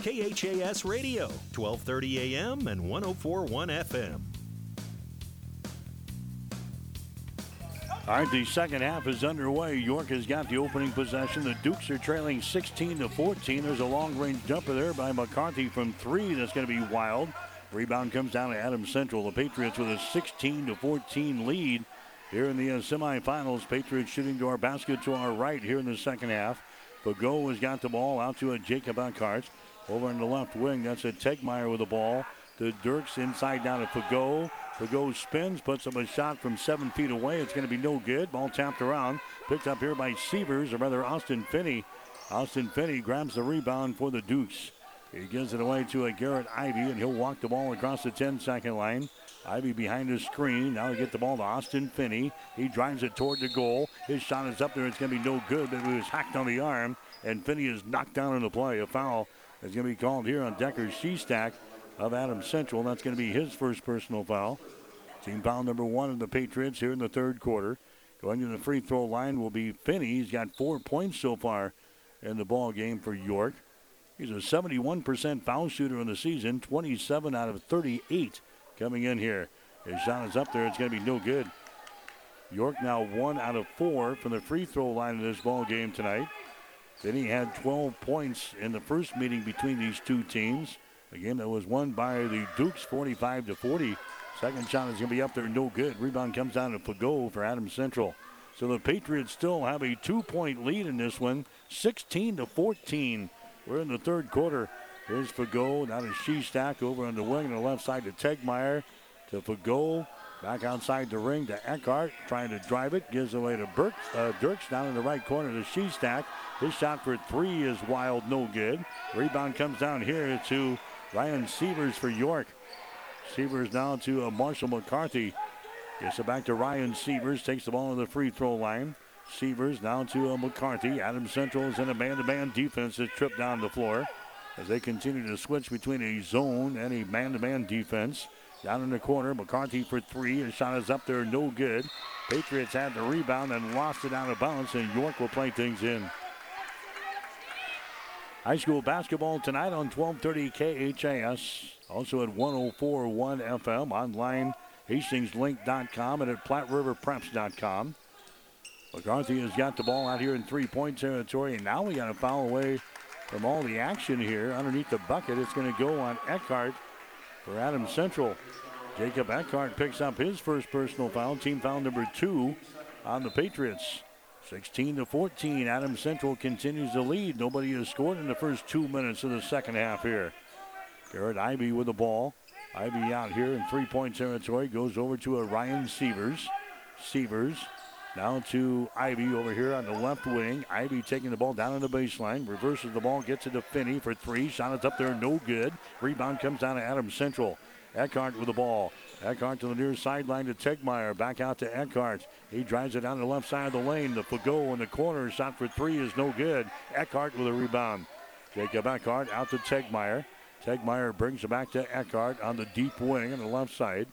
KHAS Radio, 1230 AM and 1041 FM. All right, the second half is underway. York has got the opening possession. The Dukes are trailing 16 to 14. There's a long-range jumper there by McCarthy from three. That's going to be wild. Rebound comes down to Adams Central. The Patriots with a 16 to 14 lead here in the uh, semifinals. Patriots shooting to our basket to our right here in the second half. Fago has got the ball out to a Jacob Eckhart. Over in the left wing, that's a Tegmeyer with the ball. The Dirks inside down to Fago. Fago spins, puts up a shot from seven feet away. It's going to be no good. Ball tapped around. Picked up here by Severs, or rather Austin Finney. Austin Finney grabs the rebound for the Dukes. He gives it away to a Garrett Ivy, and he'll walk the ball across the 10 second line. Ivy behind the screen. Now he get the ball to Austin Finney. He drives it toward the goal. His shot is up there. It's going to be no good, but it was hacked on the arm, and Finney is knocked down in the play. A foul is going to be called here on Decker Shestack of Adams Central. That's going to be his first personal foul. Team foul number one of the Patriots here in the third quarter. Going to the free throw line will be Finney. He's got four points so far in the ball game for York. He's a 71% foul shooter in the season, 27 out of 38 coming in here. His shot is up there. It's going to be no good. York now one out of four from the free throw line in this ball game tonight. Finney had 12 points in the first meeting between these two teams. A game that was won by the Dukes 45 to 40. Second shot is going to be up there, no good. Rebound comes down to Fago for Adams Central. So the Patriots still have a two-point lead in this one, 16 to 14. We're in the third quarter. Here's Fago, now to Shestack over on the wing on the left side to Tegmeyer. To Fago, back outside the ring to Eckhart, trying to drive it, gives away to Burks, uh, Dirks down in the right corner to Shestack. His shot for three is wild, no good. Rebound comes down here to Ryan Severs for York. Severs now to uh, Marshall McCarthy. Gets it back to Ryan Severs. Takes the ball to the free throw line. Severs now to uh, McCarthy. Adams Central is in a man-to-man defense that's tripped down the floor as they continue to switch between a zone and a man-to-man defense. Down in the corner, McCarthy for three. His shot is up there, no good. Patriots had the rebound and lost it out of bounds, and York will play things in. High school basketball tonight on 1230 KHAS. Also at 1041 FM online, hastingslink.com and at platteriverpreps.com. McCarthy has got the ball out here in three-point territory, and now we got a foul away from all the action here underneath the bucket. It's going to go on Eckhart for Adams Central. Jacob Eckhart picks up his first personal foul, team foul number two on the Patriots. 16 to 14. Adams Central continues to lead. Nobody has scored in the first two minutes of the second half here. Garrett Ivy with the ball. Ivy out here in three point territory goes over to a Ryan Severs. Severs now to Ivy over here on the left wing. Ivy taking the ball down on the baseline. Reverses the ball, gets it to Finney for three. Shot is up there, no good. Rebound comes down to Adams Central. Eckhart with the ball. Eckhart to the near sideline to Tegmeyer. Back out to Eckhart. He drives it down the left side of the lane. The Fago in the corner. Shot for three is no good. Eckhart with a rebound. Jacob Eckhart out to Tegmeyer. Tegmeyer brings it back to Eckhart on the deep wing on the left side.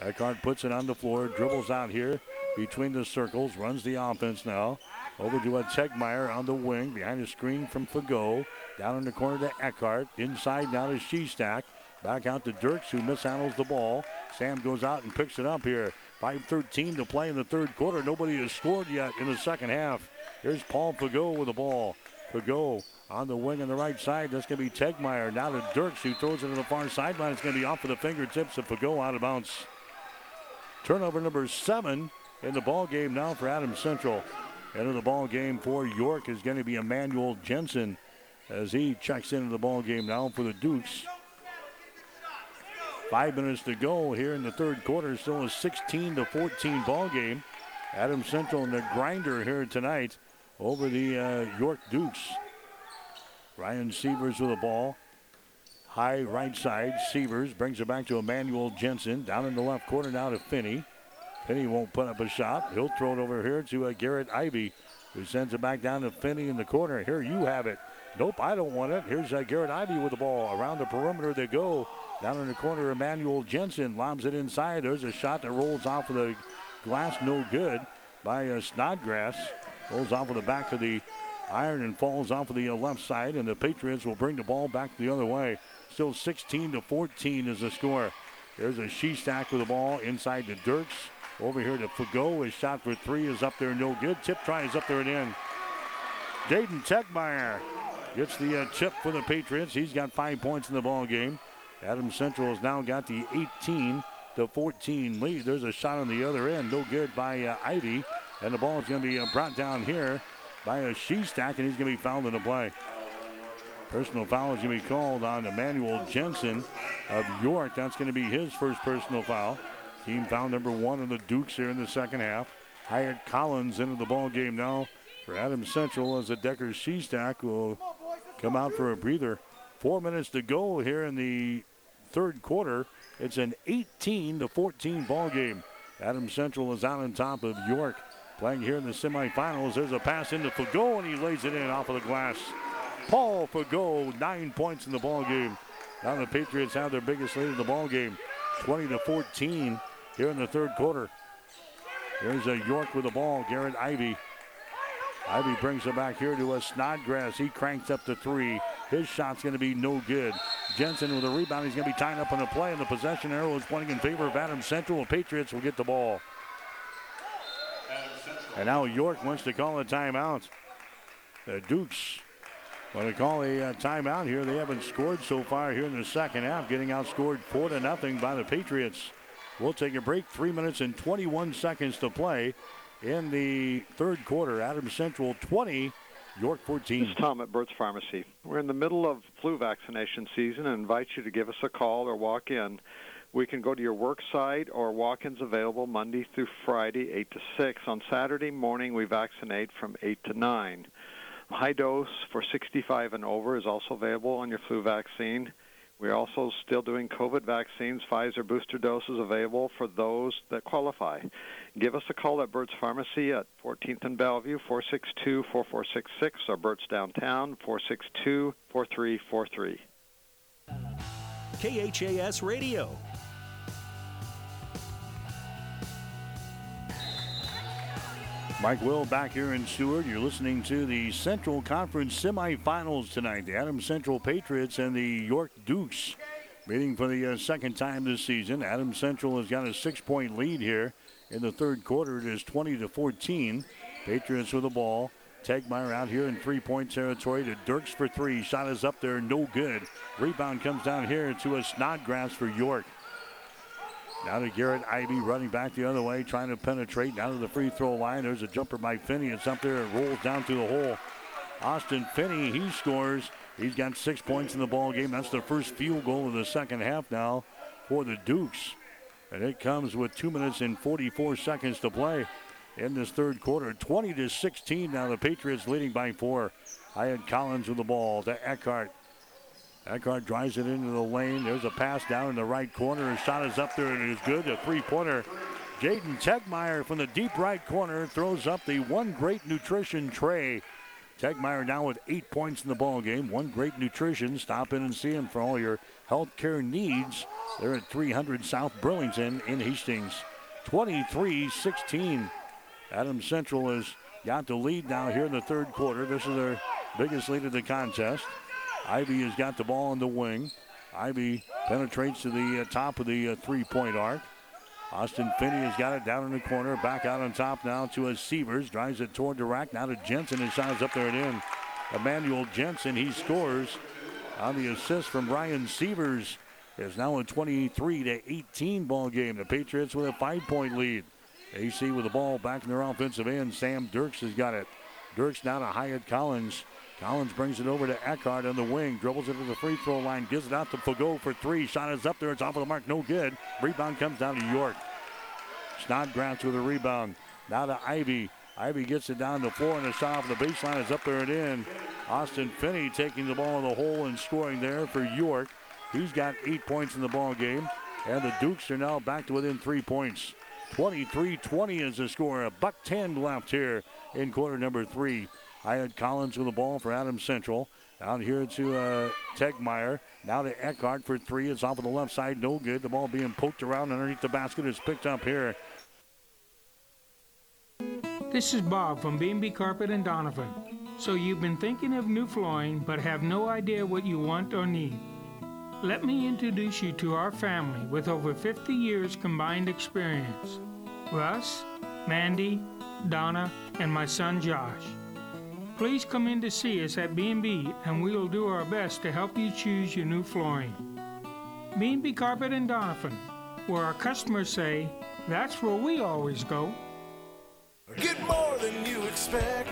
Eckhart puts it on the floor, dribbles out here between the circles, runs the offense now. Over to a Tegmeyer on the wing, behind the screen from Fago. Down in the corner to Eckhart. Inside now to Shestack. Back out to Dirks, who mishandles the ball. Sam goes out and picks it up here. 5.13 to play in the third quarter. Nobody has scored yet in the second half. Here's Paul Fago with the ball. Fago on the wing on the right side. That's going to be Tegmeyer. Now to Dirks, who throws it to the far sideline. It's going to be off of the fingertips of Fago out of bounds. Turnover number seven in the ball game now for Adams Central. Into the ball game for York is going to be Emmanuel Jensen as he checks into the ball game now for the Dukes. Five minutes to go here in the third quarter. Still a 16 to 14 ball game. Adams Central in the grinder here tonight over the uh, York Dukes. Ryan Severs with the ball. High right side. Severs brings it back to Emmanuel Jensen. Down in the left corner now to Finney. Finney won't put up a shot. He'll throw it over here to uh, Garrett Ivy, who sends it back down to Finney in the corner. Here you have it. Nope, I don't want it. Here's uh, Garrett Ivy with the ball. Around the perimeter they go. Down in the corner, Emmanuel Jensen lobs it inside. There's a shot that rolls off of the glass, no good by uh, Snodgrass. Rolls off of the back of the iron and falls off of the uh, left side, and the Patriots will bring the ball back the other way. Still 16 to 14 is the score. There's a Shestack with the ball inside to Dirks. Over here to Fago. His shot for three is up there, no good. Tip try is up there and in. Jaden Tegmeyer gets the uh, tip for the Patriots. He's got five points in the ball game. Adams Central has now got the 18 to 14 lead. There's a shot on the other end, no good by uh, Ivy, and the ball is going to be uh, brought down here by a Shestack, and he's going to be fouled in the play. Personal foul is going to be called on Emmanuel Jensen of York. That's going to be his first personal foul. Team foul number one on the Dukes here in the second half. Hyatt Collins into the ball game now for Adams Central as the Decker Shestack will come out for a breather. Four minutes to go here in the third quarter. It's an 18 to 14 ball game. Adams Central is out on top of York. Playing here in the semifinals. There's a pass into Fago and he lays it in off of the glass. Paul Fago, nine points in the ball game. Now the Patriots have their biggest lead in the ball game, 20 to 14 here in the third quarter. Here's a York with the ball. Garrett Ivy. Ivy brings it back here to a Snodgrass. He cranks up to three. His shot's going to be no good. Jensen with a rebound. He's going to be tying up on the play, and the possession arrow is pointing in favor of Adams Central. The Patriots will get the ball. And now York wants to call a timeout. The Dukes want to call a uh, timeout here. They haven't scored so far here in the second half, getting outscored four to nothing by the Patriots. We'll take a break. Three minutes and 21 seconds to play in the third quarter. Adams Central 20, York 14. This is Tom at Burt's Pharmacy. We're in the middle of flu vaccination season and invite you to give us a call or walk in. We can go to your work site or walk-ins available Monday through Friday, 8 to 6. On Saturday morning, we vaccinate from 8 to 9. High dose for 65 and over is also available on your flu vaccine. We're also still doing COVID vaccines, Pfizer booster doses available for those that qualify. Give us a call at Burt's Pharmacy at 14th and Bellevue, 462-4466, or Burt's Downtown, 462-4343. KHAS Radio. Mike Will back here in Seward. You're listening to the Central Conference semifinals tonight. The Adams Central Patriots and the York Dukes meeting for the uh, second time this season. Adams Central has got a six-point lead here in the third quarter. It is 20 to 14. Patriots with the ball. Tegmeyer out here in three-point territory to Dirks for three. Shot is up there, no good. Rebound comes down here to a Snodgrass for York. Now to Garrett Ivy running back the other way, trying to penetrate down to the free throw line. There's a jumper by Finney. It's up there. and rolls down through the hole. Austin Finney, he scores. He's got six points in the ball game. That's the first field goal of the second half now for the Dukes. And it comes with two minutes and 44 seconds to play in this third quarter. 20 to 16 now. The Patriots leading by four. Hyatt Collins with the ball to Eckhart. Eckhart drives it into the lane. There's a pass down in the right corner. His shot is up there and it is good. A three-pointer. Jaden Tegmeyer from the deep right corner throws up the one great nutrition trey. Tegmeyer now with eight points in the ball game. One great nutrition. Stop in and see him for all your health care needs. They're at 300 South Burlington in Hastings. 23-16. Adams Central has got the lead now here in the third quarter. This is their biggest lead of the contest. Ivy has got the ball on the wing. Ivy penetrates to the uh, top of the uh, three-point arc. Austin Finney has got it down in the corner. Back out on top now to a Sievers. Drives it toward the rack. Now to Jensen. His shot up there and in. Emmanuel Jensen, he scores on the assist from Ryan Sievers. Is now a 23 to 18 ball game. The Patriots with a five-point lead. AC with the ball back in their offensive end. Sam Dirks has got it. Dirks now to Hyatt Collins. Collins brings it over to Eckhart on the wing, dribbles it to the free throw line, gives it out to Fago for three. Shot is up there, it's off of the mark, no good. Rebound comes down to York. Snodgrass with a rebound. Now to Ivy. Ivy gets it down the floor, and shot off the baseline is up there and in. Austin Finney taking the ball in the hole and scoring there for York. He's got eight points in the ball game, and the Dukes are now back to within three points. 23-20 is the score. A buck 10 left here in quarter number three. Hyatt Collins with the ball for Adams Central. Down here to uh, Tegmeyer. Now to Eckhart for three. It's off of the left side. No good. The ball being poked around underneath the basket. It's picked up here. This is Bob from B&B Carpet and Donovan. So you've been thinking of new flooring but have no idea what you want or need. Let me introduce you to our family with over 50 years combined experience. Russ, Mandy, Donna, and my son Josh. Please come in to see us at B&B and we will do our best to help you choose your new flooring. B&B Carpet and Donovan, where our customers say, that's where we always go. Get more than you expect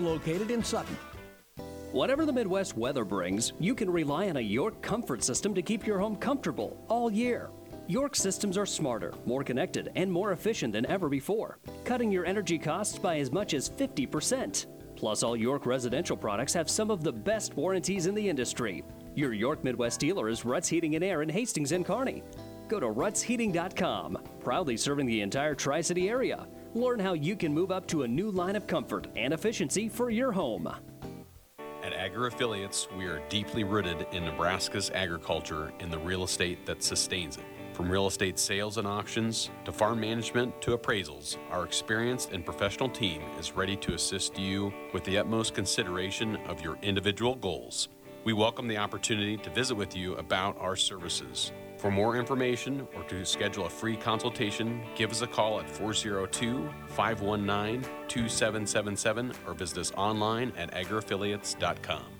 located in Sutton. Whatever the Midwest weather brings, you can rely on a York comfort system to keep your home comfortable all year. York systems are smarter, more connected, and more efficient than ever before, cutting your energy costs by as much as 50%. Plus, all York residential products have some of the best warranties in the industry. Your York Midwest dealer is Ruts Heating and Air in Hastings and Kearney. Go to rutsheating.com, proudly serving the entire Tri City area. Learn how you can move up to a new line of comfort and efficiency for your home. At Agri Affiliates, we are deeply rooted in Nebraska's agriculture and the real estate that sustains it. From real estate sales and auctions to farm management to appraisals, our experienced and professional team is ready to assist you with the utmost consideration of your individual goals. We welcome the opportunity to visit with you about our services. For more information or to schedule a free consultation, give us a call at 402 519 2777 or visit us online at agriaffiliates.com.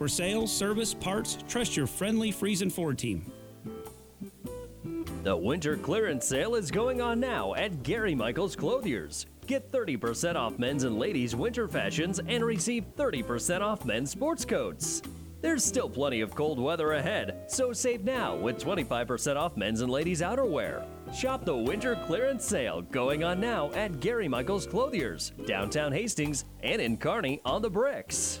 For sales, service, parts, trust your friendly Friesen Ford team. The winter clearance sale is going on now at Gary Michaels Clothiers. Get 30% off men's and ladies' winter fashions and receive 30% off men's sports coats. There's still plenty of cold weather ahead, so save now with 25% off men's and ladies' outerwear. Shop the winter clearance sale going on now at Gary Michaels Clothiers, downtown Hastings, and in Kearney on the bricks.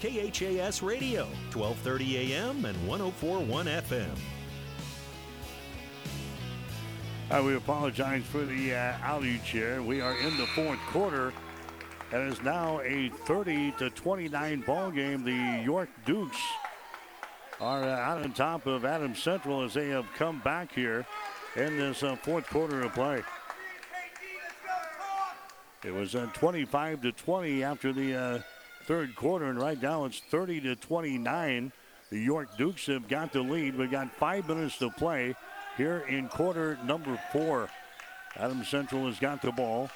KHAS Radio, 1230 AM and 1041 FM. Uh, we apologize for the uh, outage here. We are in the fourth quarter. And It is now a 30 to 29 ball game. The York Dukes are uh, out on top of Adams Central as they have come back here in this uh, fourth quarter of play. It was uh, 25 to 20 after the uh, third quarter, and right now it's 30 to 29. The York Dukes have got the lead. We've got five minutes to play here in quarter number four. Adams Central has got the ball.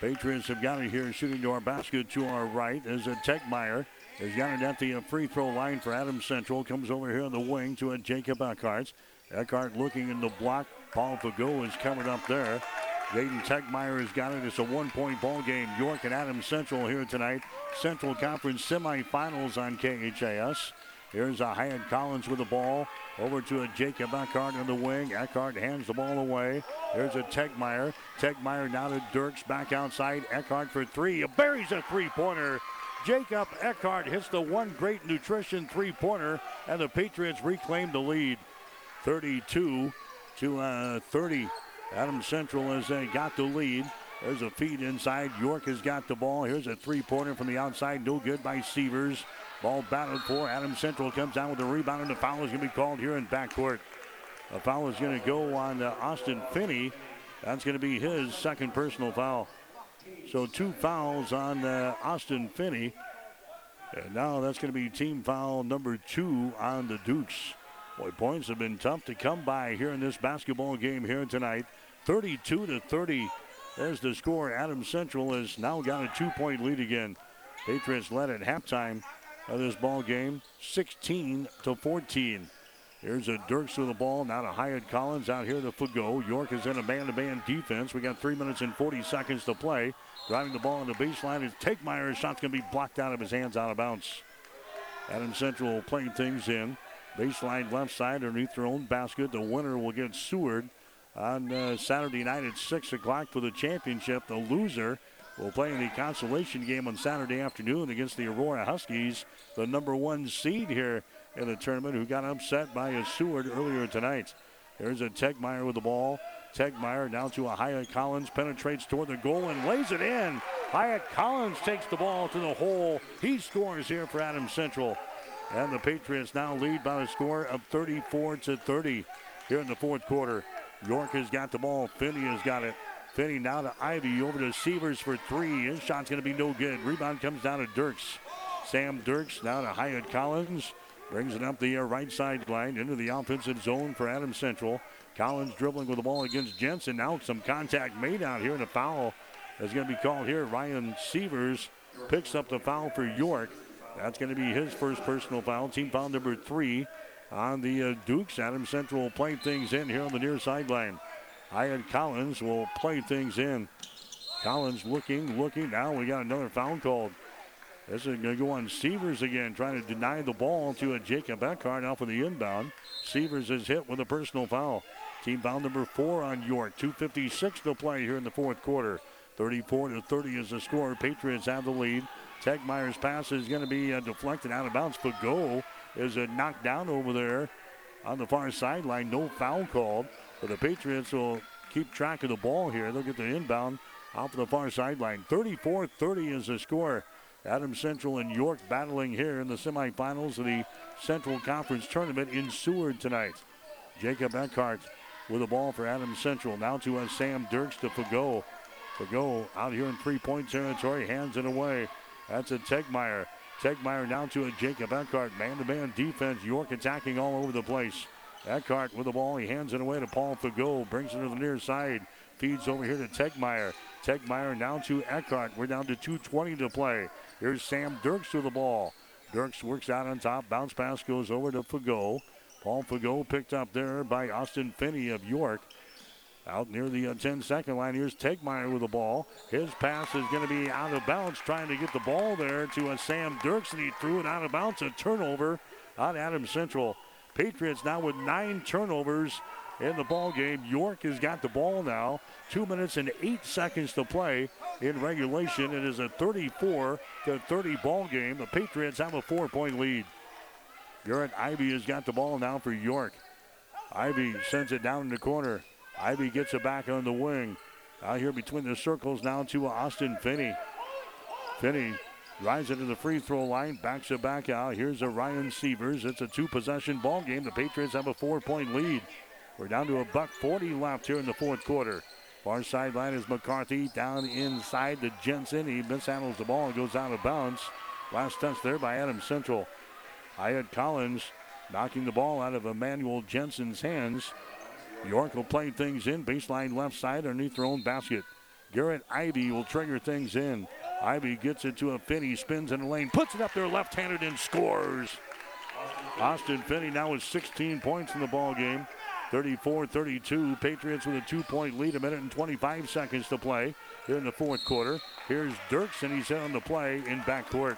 Patriots have got it here shooting to our basket to our right as a Tegmeyer has got it at the uh, free throw line for Adams Central. Comes over here on the wing to a Jacob Eckhart. Eckhart looking in the block. Paul Fago is covered up there. Jaden Tegmeyer has got it. It's a one-point ball game. York and Adams Central here tonight. Central Conference semifinals on KHAS. Here's a Hyatt Collins with the ball. Over to a Jacob Eckhart in the wing. Eckhart hands the ball away. There's a Tegmeyer. Tegmeyer now to Dirks back outside. Eckhart for three. Buries a three-pointer. Jacob Eckhart hits the one great nutrition three-pointer, and the Patriots reclaim the lead. 32 to uh, 30. Adams Central has uh, got the lead. There's a feed inside. York has got the ball. Here's a three-pointer from the outside. No good by Severs. Ball battled for. Adams Central comes down with the rebound, and the foul is going to be called here in backcourt. A foul is going to go on uh, Austin Finney. That's going to be his second personal foul. So two fouls on uh, Austin Finney. And now that's going to be team foul number two on the Dukes. Boy, points have been tough to come by here in this basketball game here tonight. 32 to 30. There's the score. Adam Central has now got a two-point lead again. Patriots led at halftime of this ball game, 16 to 14. Here's a Dirks with the ball. Now to Hyatt Collins out here to Fago. York is in a man-to-man defense. We got three minutes and 40 seconds to play. Driving the ball on the baseline is Tegmeyer's shot's going to be blocked out of his hands out of bounds. Adam Central playing things in. Baseline left side underneath their own basket. The winner will get Seward on uh, Saturday night at 6 o'clock for the championship. The loser will play in the consolation game on Saturday afternoon against the Aurora Huskies, the number one seed here in the tournament, who got upset by a Seward earlier tonight. There's a Tegmeyer with the ball. Tegmeyer down to a Hyatt Collins, penetrates toward the goal and lays it in. Hyatt Collins takes the ball to the hole. He scores here for Adams Central. And the Patriots now lead by a score of 34 to 30 here in the fourth quarter. York has got the ball. Finney has got it. Finney now to Ivy over to Severs for three. His shot's going to be no good. Rebound comes down to Dirks. Sam Dirks now to Hyatt Collins. Brings it up the right sideline into the offensive zone for Adams Central. Collins dribbling with the ball against Jensen. Now some contact made out here and a foul is going to be called here. Ryan Severs picks up the foul for York. That's going to be his first personal foul. Team foul number three on the uh, Dukes. Adam Central will play things in here on the near sideline. Hyatt Collins will play things in. Collins looking, looking. Now we got another foul called. This is going to go on Severs again, trying to deny the ball to a Jacob Eckhart off of the inbound. Severs is hit with a personal foul. Team foul number four on York. 2.56 to play here in the fourth quarter. 34 to 30 is the score. Patriots have the lead. Tegmeyer's pass is going to be uh, deflected out of bounds. Goal is uh, knocked down over there on the far sideline. No foul called. But the Patriots will keep track of the ball here. They'll get the inbound off of the far sideline. 34 30 is the score. Adams Central and York battling here in the semifinals of the Central Conference Tournament in Seward tonight. Jacob Eckhart with the ball for Adams Central. Now to a Sam Dirks to Fago. Fago out here in three-point territory, hands it away. That's a Tegmeyer. Tegmeyer now to a Jacob Eckhart. Man-to-man defense. York attacking all over the place. Eckhart with the ball. He hands it away to Paul Fago. Brings it to the near side. Feeds over here to Tegmeyer. Tegmeyer now to Eckhart. We're down to 2.20 to play. Here's Sam Dirks to the ball. Dirks works out on top. Bounce pass goes over to Fago. Paul Fago picked up there by Austin Finney of York. Out near the uh, 10 second line, here's Tegmeyer with the ball. His pass is going to be out of bounds, trying to get the ball there to uh, Sam Dirks, and he threw it out of bounds. A turnover on Adams Central. Patriots now with nine turnovers in the ball game. York has got the ball now. Two minutes and eight seconds to play in regulation. It is a 34 to 30 ball game. The Patriots have a four-point lead. Garrett Ivy has got the ball now for York. Ivy sends it down in the corner. Ivy gets it back on the wing. Out here between the circles now to Austin Finney. Finney drives it to the free throw line, backs it back out. Here's a Ryan Sievers. It's a two possession ball game. The Patriots have a four point lead. We're down to a buck 40 left here in the fourth quarter. Far sideline is McCarthy down inside to Jensen. He mishandles the ball and goes out of bounds. Last touch there by Adam Central. Hyatt Collins knocking the ball out of Emmanuel Jensen's hands. York will play things in. Baseline left side underneath their own basket. Garrett Ivy will trigger things in. Ivy gets it to a Finney, spins in the lane, puts it up there left handed and scores. Austin Finney now with 16 points in the ball game. 34 32. Patriots with a two point lead, a minute and 25 seconds to play here in the fourth quarter. Here's Dirks, and he's on the play in backcourt.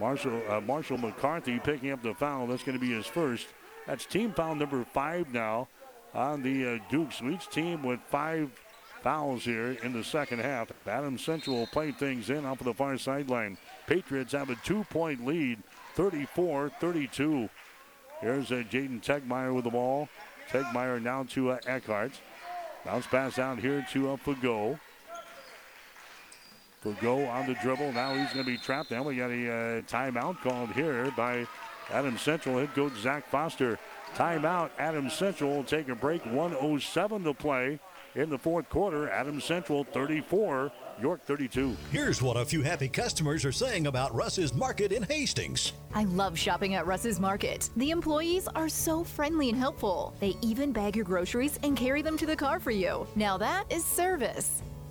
Marshall, uh, Marshall McCarthy picking up the foul. That's going to be his first. That's team foul number five now on the uh, Dukes. Each team with five fouls here in the second half. Adams Central will play things in off of the far sideline. Patriots have a two point lead, 34 32. Here's uh, Jaden Tegmeyer with the ball. Tegmeyer now to uh, Eckhart. Bounce pass out here to uh, Fago. Fago on the dribble. Now he's going to be trapped. Now we got a uh, timeout called here by Adams Central head coach Zach Foster. Timeout. Adams Central will take a break. 107 to play in the fourth quarter. Adams Central 34, York 32. Here's what a few happy customers are saying about Russ's Market in Hastings. I love shopping at Russ's Market. The employees are so friendly and helpful. They even bag your groceries and carry them to the car for you. Now that is service.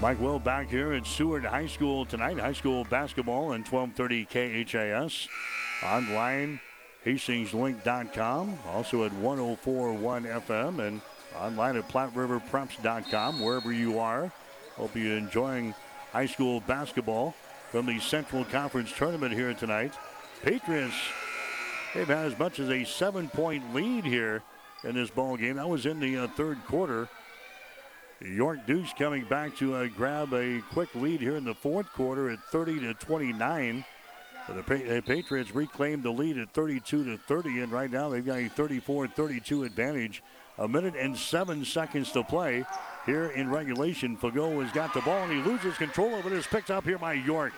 Mike Will back here at Seward High School tonight. High school basketball and 1230 KHAS. Online, hastingslink.com. Also at 1041 FM and online at PlatteRiverPreps.com. Wherever you are, hope you're enjoying high school basketball from the Central Conference Tournament here tonight. Patriots, they've had as much as a seven point lead here in this ball game. That was in the uh, third quarter. York Dukes coming back to uh, grab a quick lead here in the fourth quarter at 30 to 29. But the, the Patriots reclaimed the lead at 32 to 30, and right now they've got a 34-32 advantage. A minute and seven seconds to play here in regulation. Fago has got the ball and he loses control of it. It's picked up here by York.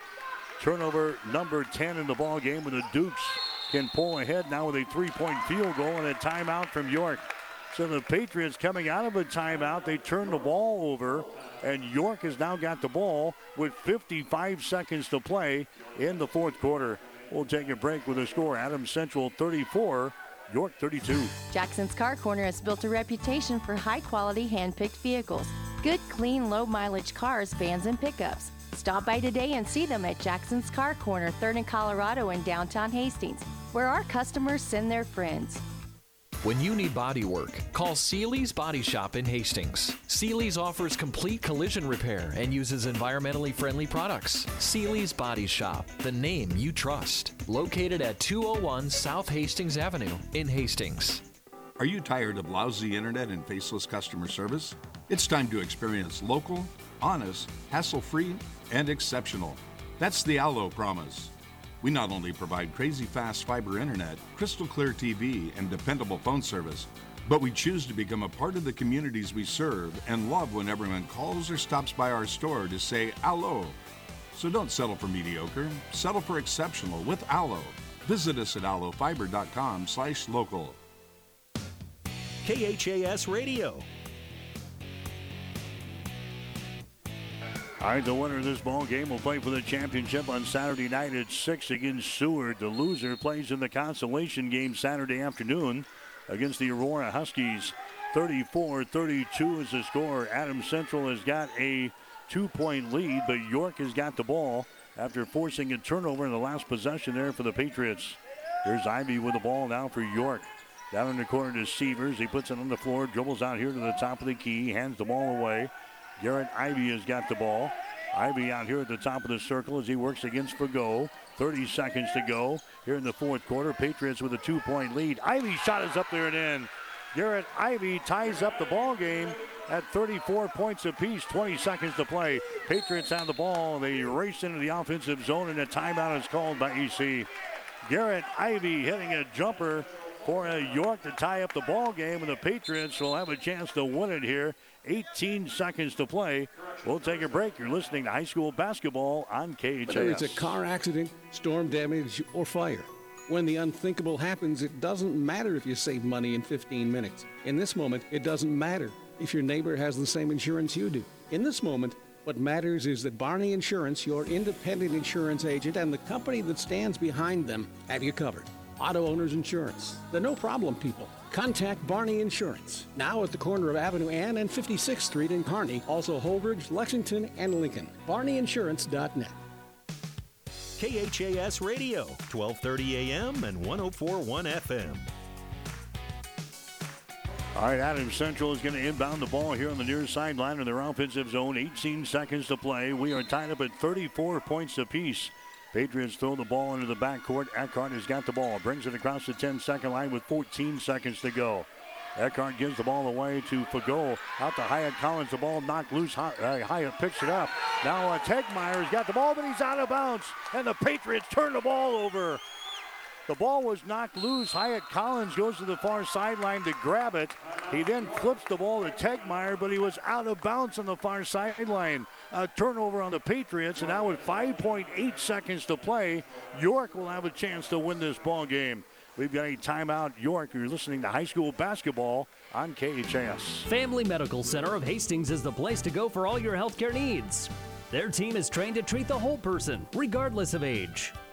Turnover number 10 in the ball game, and the Dukes can pull ahead now with a three-point field goal and a timeout from York. So the Patriots coming out of a timeout, they turn the ball over, and York has now got the ball with 55 seconds to play in the fourth quarter. We'll take a break with a score. Adams Central 34, York 32. Jackson's Car Corner has built a reputation for high quality hand picked vehicles. Good, clean, low mileage cars, vans, and pickups. Stop by today and see them at Jackson's Car Corner, 3rd and Colorado in downtown Hastings, where our customers send their friends. When you need body work, call Seeley's Body Shop in Hastings. Seeley's offers complete collision repair and uses environmentally friendly products. Seeley's Body Shop, the name you trust. Located at 201 South Hastings Avenue in Hastings. Are you tired of lousy internet and faceless customer service? It's time to experience local, honest, hassle free, and exceptional. That's the Allo promise. We not only provide crazy fast fiber internet, crystal clear TV, and dependable phone service, but we choose to become a part of the communities we serve and love when everyone calls or stops by our store to say Allo. So don't settle for mediocre, settle for exceptional with Allo. Visit us at allofiber.com slash local. KHAS Radio. All right, the winner of this ball game will play for the championship on Saturday night at 6 against Seward. The loser plays in the consolation game Saturday afternoon against the Aurora Huskies. 34-32 is the score. Adams Central has got a two-point lead, but York has got the ball after forcing a turnover in the last possession there for the Patriots. Here's Ivy with the ball now for York. Down in the corner to Severs. He puts it on the floor, dribbles out here to the top of the key, hands the ball away. Garrett Ivy has got the ball. Ivy out here at the top of the circle as he works against Fago. 30 seconds to go here in the fourth quarter. Patriots with a two-point lead. Ivy shot is up there and in. Garrett Ivy ties up the ball game at 34 points apiece. 20 seconds to play. Patriots have the ball. They race into the offensive zone, and a timeout is called by EC. Garrett Ivy hitting a jumper for a York to tie up the ball game, and the Patriots will have a chance to win it here. 18 seconds to play. We'll take a break. You're listening to high school basketball on KHAS. Whether it's a car accident, storm damage, or fire. When the unthinkable happens, it doesn't matter if you save money in 15 minutes. In this moment, it doesn't matter if your neighbor has the same insurance you do. In this moment, what matters is that Barney Insurance, your independent insurance agent, and the company that stands behind them have you covered. Auto Owners Insurance, the no problem people. Contact Barney Insurance, now at the corner of Avenue Ann and 56th Street in Kearney, also Holdrege, Lexington, and Lincoln. BarneyInsurance.net. KHAS Radio, 1230 AM and 1041 FM. All right, Adams Central is going to inbound the ball here on the near sideline of their offensive zone. 18 seconds to play. We are tied up at 34 points apiece. Patriots throw the ball into the backcourt. Eckhart has got the ball. Brings it across the 10 second line with 14 seconds to go. Eckhart gives the ball away to Fago. Out to Hyatt Collins. The ball knocked loose. Uh, Hyatt picks it up. Now uh, Tegmeyer's got the ball, but he's out of bounds. And the Patriots turn the ball over. The ball was knocked loose. Hyatt Collins goes to the far sideline to grab it. He then flips the ball to Tegmeyer, but he was out of bounds on the far sideline. A turnover on the Patriots, and now with 5.8 seconds to play, York will have a chance to win this ball game. We've got a timeout. York, you're listening to high school basketball on KHAS. Family Medical Center of Hastings is the place to go for all your healthcare needs. Their team is trained to treat the whole person, regardless of age.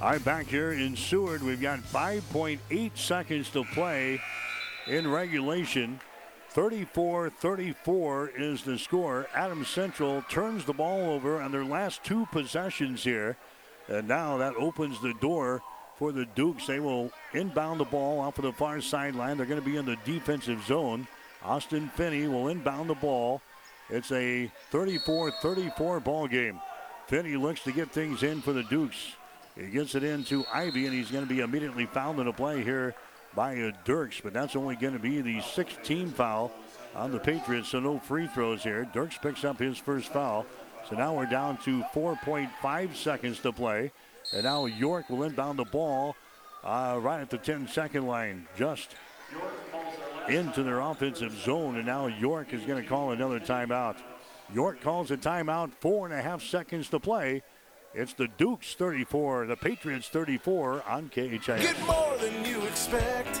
Right, back here in Seward, we've got 5.8 seconds to play in regulation. 34 34 is the score. Adams Central turns the ball over on their last two possessions here. And now that opens the door for the Dukes. They will inbound the ball off of the far sideline. They're going to be in the defensive zone. Austin Finney will inbound the ball. It's a 34 34 ball game. Finney looks to get things in for the Dukes. He gets it into Ivy, and he's going to be immediately fouled in a play here by Dirks, but that's only going to be the 16th foul on the Patriots, so no free throws here. Dirks picks up his first foul. So now we're down to 4.5 seconds to play. And now York will inbound the ball uh, right at the 10 second line, just into their offensive zone. And now York is going to call another timeout. York calls a timeout, four and a half seconds to play. It's the Dukes 34, the Patriots 34 on KHAS. Get more than you expect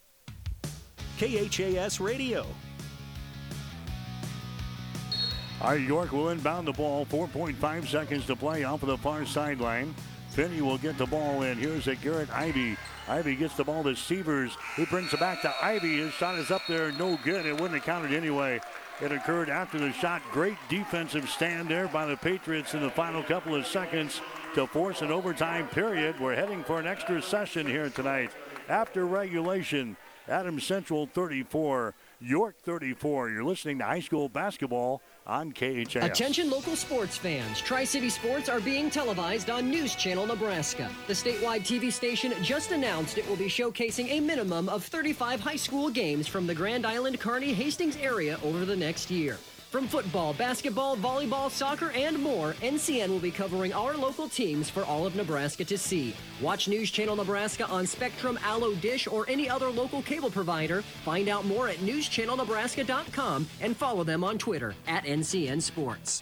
KHAS Radio. All right, York will inbound the ball. 4.5 seconds to play off of the far sideline. Finney will get the ball in. Here's a Garrett Ivy. Ivy gets the ball to Severs, who brings it back to Ivy. His shot is up there, no good. It wouldn't have counted anyway. It occurred after the shot. Great defensive stand there by the Patriots in the final couple of seconds to force an overtime period. We're heading for an extra session here tonight. After regulation, Adams Central 34, York 34. You're listening to high school basketball on KHAS. Attention local sports fans. Tri-City Sports are being televised on News Channel Nebraska. The statewide TV station just announced it will be showcasing a minimum of 35 high school games from the Grand Island Kearney Hastings area over the next year. From football, basketball, volleyball, soccer, and more, NCN will be covering our local teams for all of Nebraska to see. Watch News Channel Nebraska on Spectrum, Allo Dish, or any other local cable provider. Find out more at newschannelnebraska.com and follow them on Twitter at NCN Sports.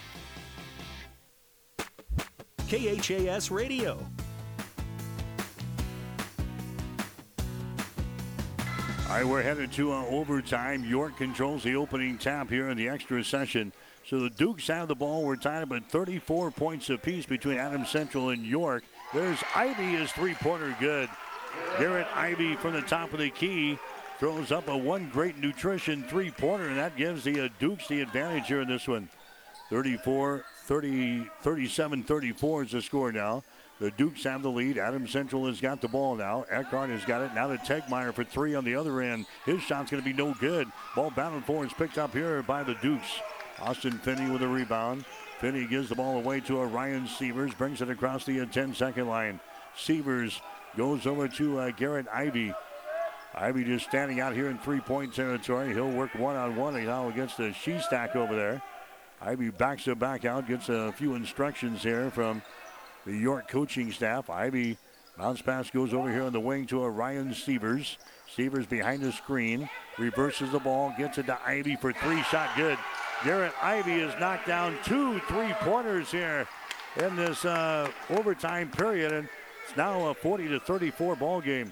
KHAS Radio. All right, we're headed to uh, overtime. York controls the opening tap here in the extra session. So the Dukes have the ball. We're tied up at 34 points apiece between Adams Central and York. There's Ivy, his three-pointer good. Garrett Ivy from the top of the key throws up a one great nutrition three-pointer, and that gives the uh, Dukes the advantage here in this one. 34, 30, 37, 34 is the score now. The Dukes have the lead. Adams Central has got the ball now. Eckhart has got it. Now to Tegmeyer for three on the other end. His shot's going to be no good. Ball battled for is picked up here by the Dukes. Austin Finney with a rebound. Finney gives the ball away to Ryan Severs. Brings it across the 10-second line. Severs goes over to uh, Garrett Ivy. Ivy just standing out here in three-point territory. He'll work one-on-one now against the Shestack over there. Ivy backs it back out, gets a few instructions here from the York coaching staff. Ivy bounce pass goes over here on the wing to a Ryan Severs. Behind the screen, reverses the ball, gets it to Ivy for three, shot good. Garrett Ivy has knocked down two three-pointers here in this uh, overtime period, and it's now a 40 to 34 ball game.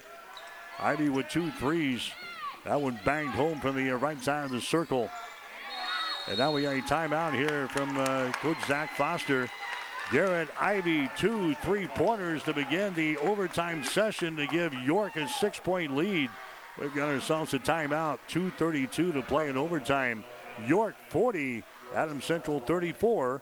Ivy with two threes. That one banged home from the uh, right side of the circle. And now we got a timeout here from uh, Coach Zach Foster. Garrett Ivy, two three pointers to begin the overtime session to give York a six point lead. We've got ourselves a timeout, 2.32 to play in overtime. York 40, Adams Central 34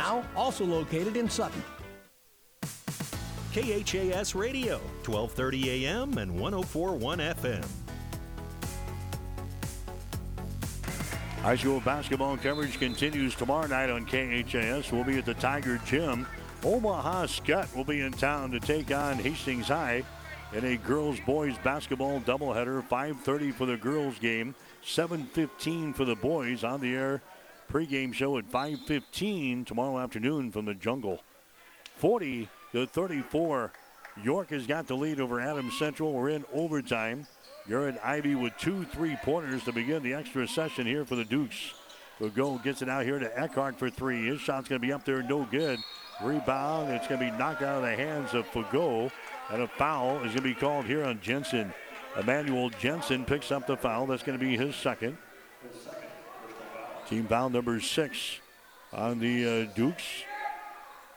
now also located in Sutton. KHAS Radio, 1230 AM and 1041 FM. High school basketball coverage continues tomorrow night on KHAS. We'll be at the Tiger Gym. Omaha Skutt will be in town to take on Hastings High in a girls-boys basketball doubleheader. 5:30 for the girls game, 7:15 for the boys. On the air pregame show at 5:15 tomorrow afternoon from the Jungle. 40 to 34. York has got the lead over Adams Central. We're in overtime. Garrett Ivy with two three-pointers to begin the extra session here for the Dukes. Fago gets it out here to Eckhart for three. His shot's going to be up there, no good. Rebound. It's going to be knocked out of the hands of Fago. And a foul is going to be called here on Jensen. Emmanuel Jensen picks up the foul. That's going to be his second. Team foul number six on the uh, Dukes.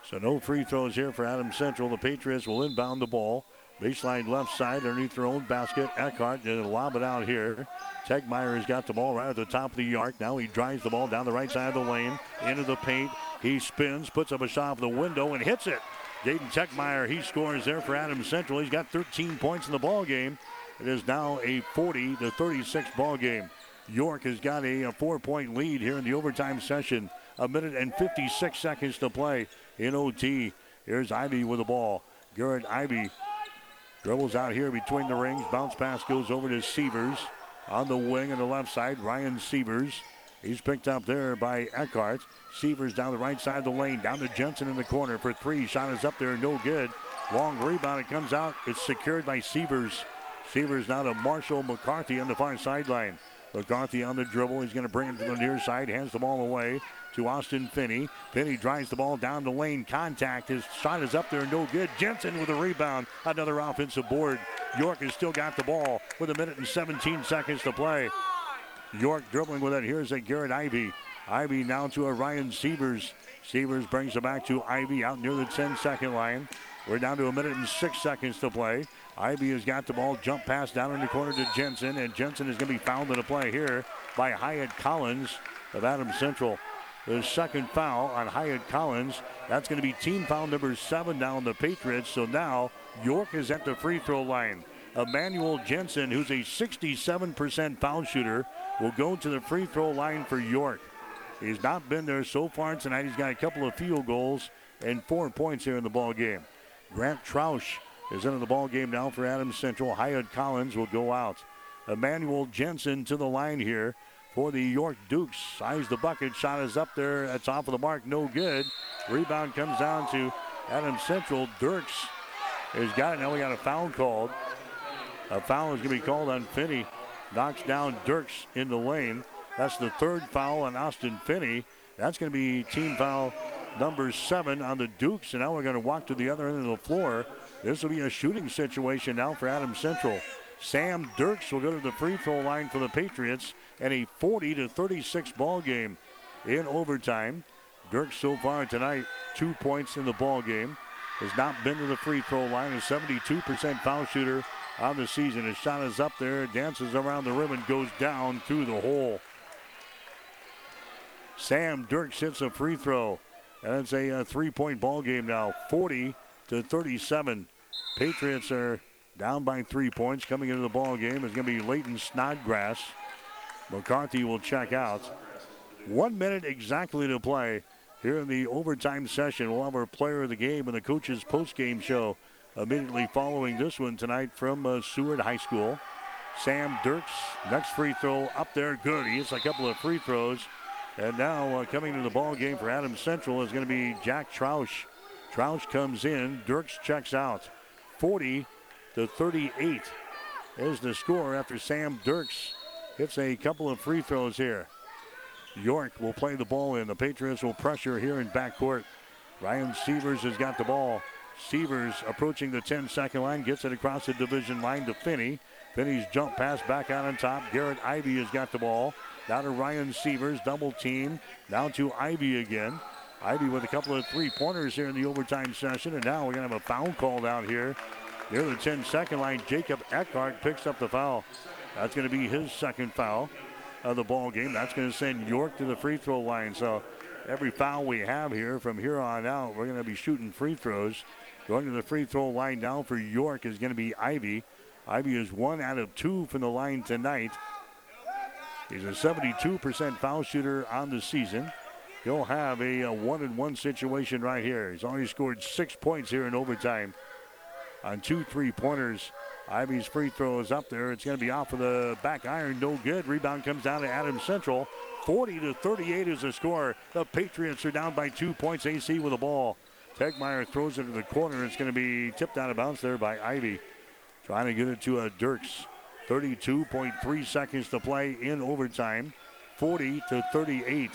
So no free throws here for Adams Central. The Patriots will inbound the ball. Baseline left side underneath their own basket. Eckhart to lob it out here. Tegmeyer has got the ball right at the top of the arc. Now he drives the ball down the right side of the lane into the paint. He spins, puts up a shot off the window, and hits it. Jaden Tegmeyer, he scores there for Adams Central. He's got 13 points in the ball game. It is now a 40 to 36 ball game. York has got a, a four point lead here in the overtime session. A minute and 56 seconds to play in OT. Here's Ivy with the ball. Garrett Ivy dribbles out here between the rings. Bounce pass goes over to Sievers on the wing on the left side. Ryan Sievers. He's picked up there by Eckhart. Sievers down the right side of the lane. Down to Jensen in the corner for three. Shot is up there, no good. Long rebound. It comes out. It's secured by Sievers. Sievers now to Marshall McCarthy on the far sideline. McCarthy on the dribble. He's going to bring it to the near side. Hands the ball away to Austin Finney. Finney drives the ball down the lane. Contact. His shot is up there. No good. Jensen with a rebound. Another offensive board. York has still got the ball with a minute and 17 seconds to play. York dribbling with it. Here's a Garrett Ivy. Ivy now to a Ryan Sievers. Sievers brings it back to Ivy out near the 10 second line. We're down to a minute and six seconds to play. Ivy has got the ball, jump pass down in the corner to Jensen, and Jensen is going to be fouled in a play here by Hyatt Collins of Adams Central. The second foul on Hyatt Collins. That's going to be team foul number seven down the Patriots. So now York is at the free throw line. Emmanuel Jensen, who's a 67% foul shooter, will go to the free throw line for York. He's not been there so far tonight. He's got a couple of field goals and four points here in the ball game. Grant Troush is into the ball game now for Adams Central. Hyatt Collins will go out. Emmanuel Jensen to the line here for the York Dukes. Size the bucket. Shot is up there. That's off of the mark. No good. Rebound comes down to Adams Central. Dirks has got it. Now we got a foul called. A foul is going to be called on Finney. Knocks down Dirks in the lane. That's the third foul on Austin Finney. That's going to be team foul number seven on the Dukes. And now we're going to walk to the other end of the floor. This will be a shooting situation now for Adams Central. Sam Dirks will go to the free throw line for the Patriots and a 40 to 36 ball game in overtime. Dirks so far tonight, two points in the ball game. Has not been to the free throw line. A 72% foul shooter on the season. His shot is up there, dances around the rim, and goes down through the hole. Sam Dirks hits a free throw. And it's a, a three-point ball game now, 40 to 37. Patriots are down by three points. Coming into the ball game It's going to be Leighton Snodgrass. McCarthy will check out. One minute exactly to play here in the overtime session. We'll have our player of the game and the coach's post-game show immediately following this one tonight from uh, Seward High School. Sam Dirks, next free throw up there, good. He hits a couple of free throws. And now uh, coming to the ball game for Adams Central is going to be Jack Troush. Troush comes in, Dirks checks out. 40 to 38 is the score after Sam Dirks hits a couple of free throws here. York will play the ball in. The Patriots will pressure here in backcourt. Ryan Sievers has got the ball. Sievers approaching the 10 second line, gets it across the division line to Finney. Finney's jump pass back out on top. Garrett Ivy has got the ball. Now to Ryan Sievers, double team. Now to Ivy again. Ivy with a couple of three pointers here in the overtime session. And now we're going to have a foul called out here near the 10 second line. Jacob Eckhart picks up the foul. That's going to be his second foul of the ball game. That's going to send York to the free throw line. So every foul we have here from here on out, we're going to be shooting free throws. Going to the free throw line now for York is going to be Ivy. Ivy is one out of two from the line tonight. He's a 72% foul shooter on the season. He'll have a, a one and one situation right here. He's already scored six points here in overtime on two three pointers. Ivy's free throw is up there. It's going to be off of the back iron. No good. Rebound comes down to Adams Central. 40 to 38 is the score. The Patriots are down by two points. AC with the ball. Tegmeyer throws it to the corner. It's going to be tipped out of bounds there by Ivy. Trying to get it to a Dirks. 32.3 seconds to play in overtime. 40 to 38.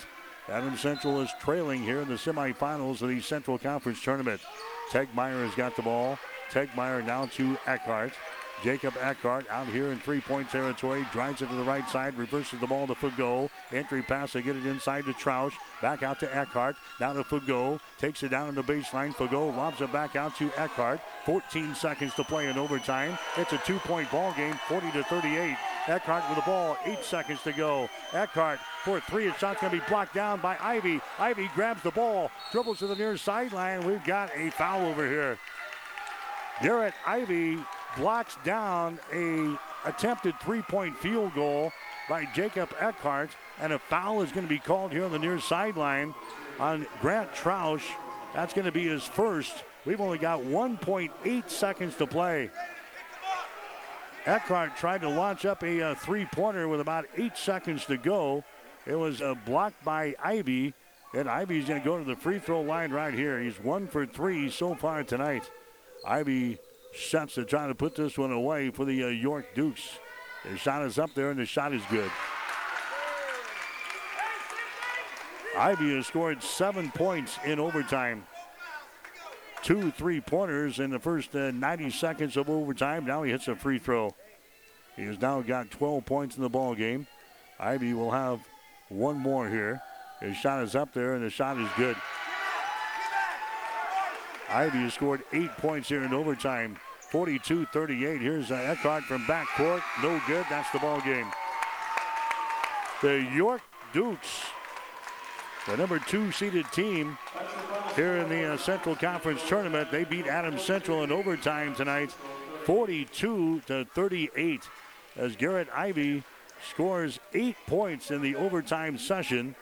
Adams Central is trailing here in the semifinals of the Central Conference Tournament. Tegmeyer has got the ball. Tegmeyer now to Eckhart. Jacob Eckhart out here in three-point territory. Drives it to the right side. Reverses the ball to Fago. Entry pass to get it inside to Troush. Back out to Eckhart. Now to Fago. Takes it down on the baseline. Fago lobs it back out to Eckhart. 14 seconds to play in overtime. It's a two-point ball game, 40 to 38. Eckhart with the ball, eight seconds to go. Eckhart for three. His shot's going to be blocked down by Ivy. Ivy grabs the ball, dribbles to the near sideline. We've got a foul over here. Garrett Ivy blocks down a attempted three point field goal by Jacob Eckhart, and a foul is going to be called here on the near sideline on Grant Troush. That's going to be his first. We've only got 1.8 seconds to play. Eckhart tried to launch up a uh, three pointer with about eight seconds to go. It was uh, blocked by Ivy, and Ivy's going to go to the free throw line right here. He's one for three so far tonight. Ivy sets to try to put this one away for the uh, York Dukes. The shot is up there, and the shot is good. Ivy has scored seven points in overtime. Two three pointers in the first uh, 90 seconds of overtime. Now he hits a free throw. He has now got 12 points in the ball game. Ivy will have one more here. His shot is up there, and the shot is good. Ivy has scored eight points here in overtime. 42 38. Here's uh, Eckhart from backcourt. No good. That's the ball game. The York Dukes, the number two seeded team here in the uh, Central Conference tournament, they beat Adams Central in overtime tonight, 42 to 38. As Garrett Ivy scores eight points in the overtime session,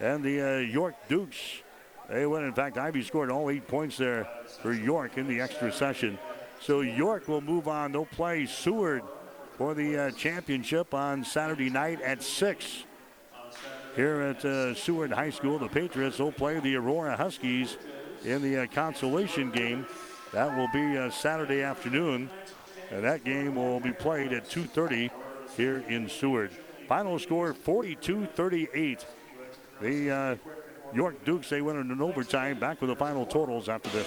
and the uh, York Dukes they win. In fact, Ivy scored all eight points there for York in the extra session. So York will move on. They'll play Seward for the uh, championship on Saturday night at 6. Here at uh, Seward High School, the Patriots will play the Aurora Huskies in the uh, consolation game. That will be uh, Saturday afternoon. And that game will be played at 2.30 here in Seward. Final score 42-38. The uh, York Dukes, they win in overtime. Back with the final totals after this.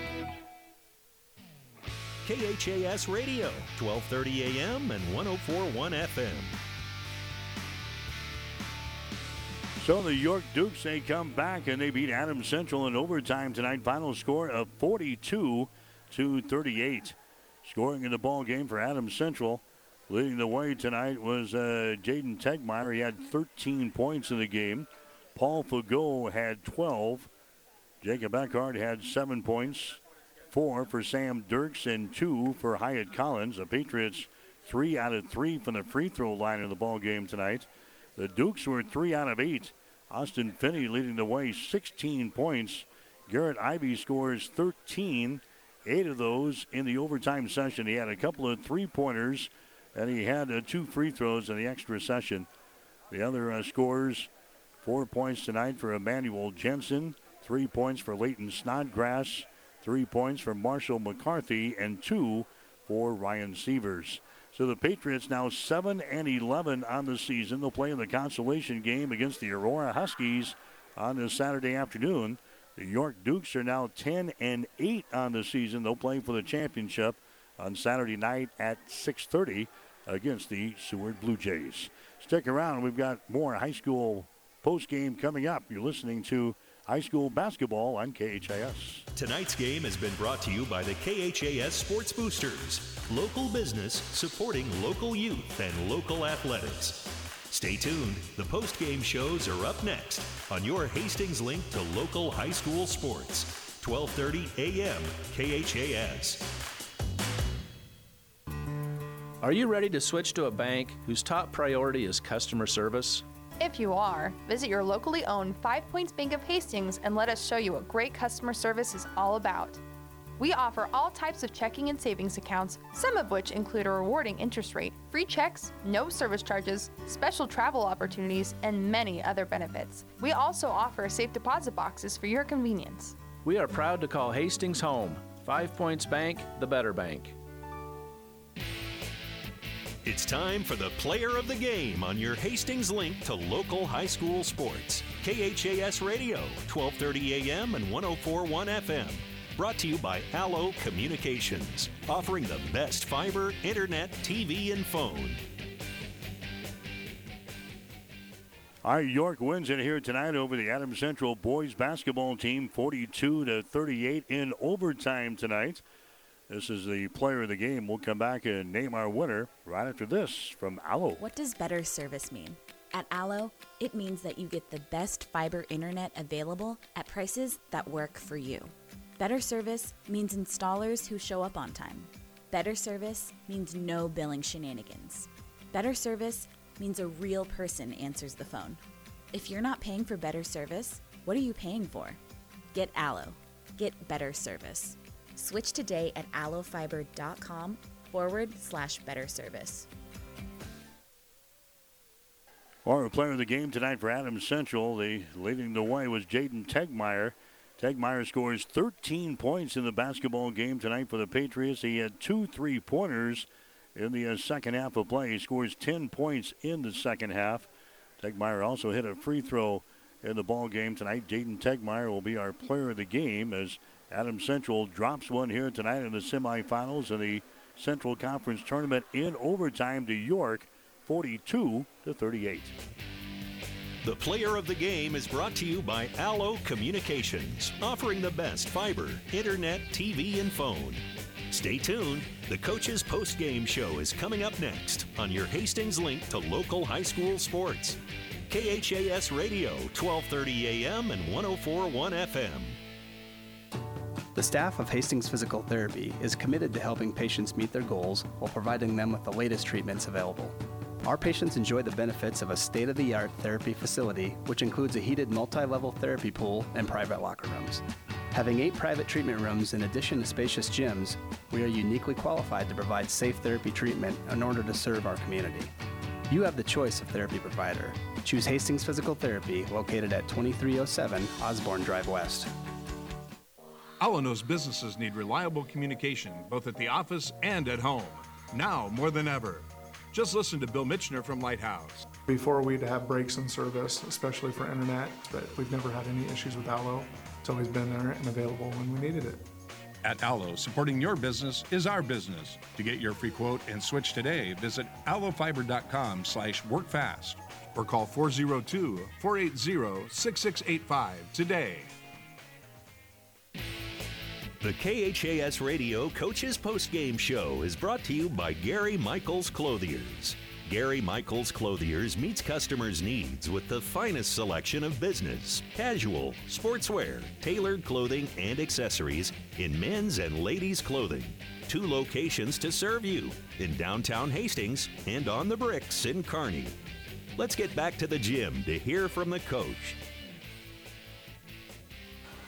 KHAS Radio, 1230 AM and 1041 FM. So the York Dukes, they come back and they beat Adams Central in overtime tonight. Final score of 42 to 38. Scoring in the ball game for Adams Central. Leading the way tonight was uh, Jaden Tegmeyer. He had 13 points in the game. Paul Fago had 12. Jacob Eckhart had seven points. Four for Sam Dirks and two for Hyatt Collins. The Patriots three out of three from the free throw line in the ball game tonight. The Dukes were three out of eight. Austin Finney leading the way, 16 points. Garrett Ivy scores 13, eight of those in the overtime session. He had a couple of three pointers, and he had uh, two free throws in the extra session. The other uh, scores, four points tonight for Emmanuel Jensen, three points for Leighton Snodgrass, three points for Marshall McCarthy, and two for Ryan Sievers. So the Patriots now 7 and 11 on the season. They'll play in the consolation game against the Aurora Huskies on this Saturday afternoon. The York Dukes are now 10 and 8 on the season. They'll play for the championship on Saturday night at 6:30 against the Seward Blue Jays. Stick around. We've got more high school post game coming up. You're listening to high school basketball on KHAS. Tonight's game has been brought to you by the KHAS Sports Boosters, local business supporting local youth and local athletics. Stay tuned. The post game shows are up next on your Hastings link to local high school sports. 12:30 a.m. KHAS. Are you ready to switch to a bank whose top priority is customer service? If you are, visit your locally owned Five Points Bank of Hastings and let us show you what great customer service is all about. We offer all types of checking and savings accounts, some of which include a rewarding interest rate, free checks, no service charges, special travel opportunities, and many other benefits. We also offer safe deposit boxes for your convenience. We are proud to call Hastings home. Five Points Bank, the better bank. It's time for the player of the game on your Hastings link to local high school sports. KHAS Radio, 1230 AM and 1041 FM. Brought to you by Allo Communications, offering the best fiber, internet, TV, and phone. All right, York wins it here tonight over the Adams Central boys basketball team, 42 to 38 in overtime tonight. This is the player of the game. We'll come back and name our winner right after this from Allo. What does better service mean? At Allo, it means that you get the best fiber internet available at prices that work for you. Better service means installers who show up on time. Better service means no billing shenanigans. Better service means a real person answers the phone. If you're not paying for better service, what are you paying for? Get Allo. Get better service. Switch today at allofiber.com forward slash better service. Our player of the game tonight for Adams Central, the leading the way was Jaden Tegmeyer. Tegmeyer scores 13 points in the basketball game tonight for the Patriots. He had two three pointers in the uh, second half of play. He scores 10 points in the second half. Tegmeyer also hit a free throw in the ball game tonight. Jaden Tegmeyer will be our player of the game as Adams Central drops one here tonight in the semifinals of the Central Conference Tournament in overtime to York, 42 to 38. The player of the game is brought to you by Allo Communications, offering the best fiber, internet, TV, and phone. Stay tuned. The Coach's Post Game Show is coming up next on your Hastings link to local high school sports. KHAS Radio, 1230 AM and 1041 FM. The staff of Hastings Physical Therapy is committed to helping patients meet their goals while providing them with the latest treatments available. Our patients enjoy the benefits of a state of the art therapy facility, which includes a heated multi level therapy pool and private locker rooms. Having eight private treatment rooms in addition to spacious gyms, we are uniquely qualified to provide safe therapy treatment in order to serve our community. You have the choice of therapy provider. Choose Hastings Physical Therapy, located at 2307 Osborne Drive West. Allo knows businesses need reliable communication, both at the office and at home. Now more than ever. Just listen to Bill Mitchner from Lighthouse. Before we'd have breaks in service, especially for internet, but we've never had any issues with Allo. It's always been there and available when we needed it. At Allo, supporting your business is our business. To get your free quote and switch today, visit allofiber.com slash workfast or call 402-480-6685 today. The KHAS Radio Coaches Post Game Show is brought to you by Gary Michaels Clothiers. Gary Michaels Clothiers meets customers' needs with the finest selection of business, casual, sportswear, tailored clothing, and accessories in men's and ladies' clothing. Two locations to serve you in downtown Hastings and on the bricks in Kearney. Let's get back to the gym to hear from the coach.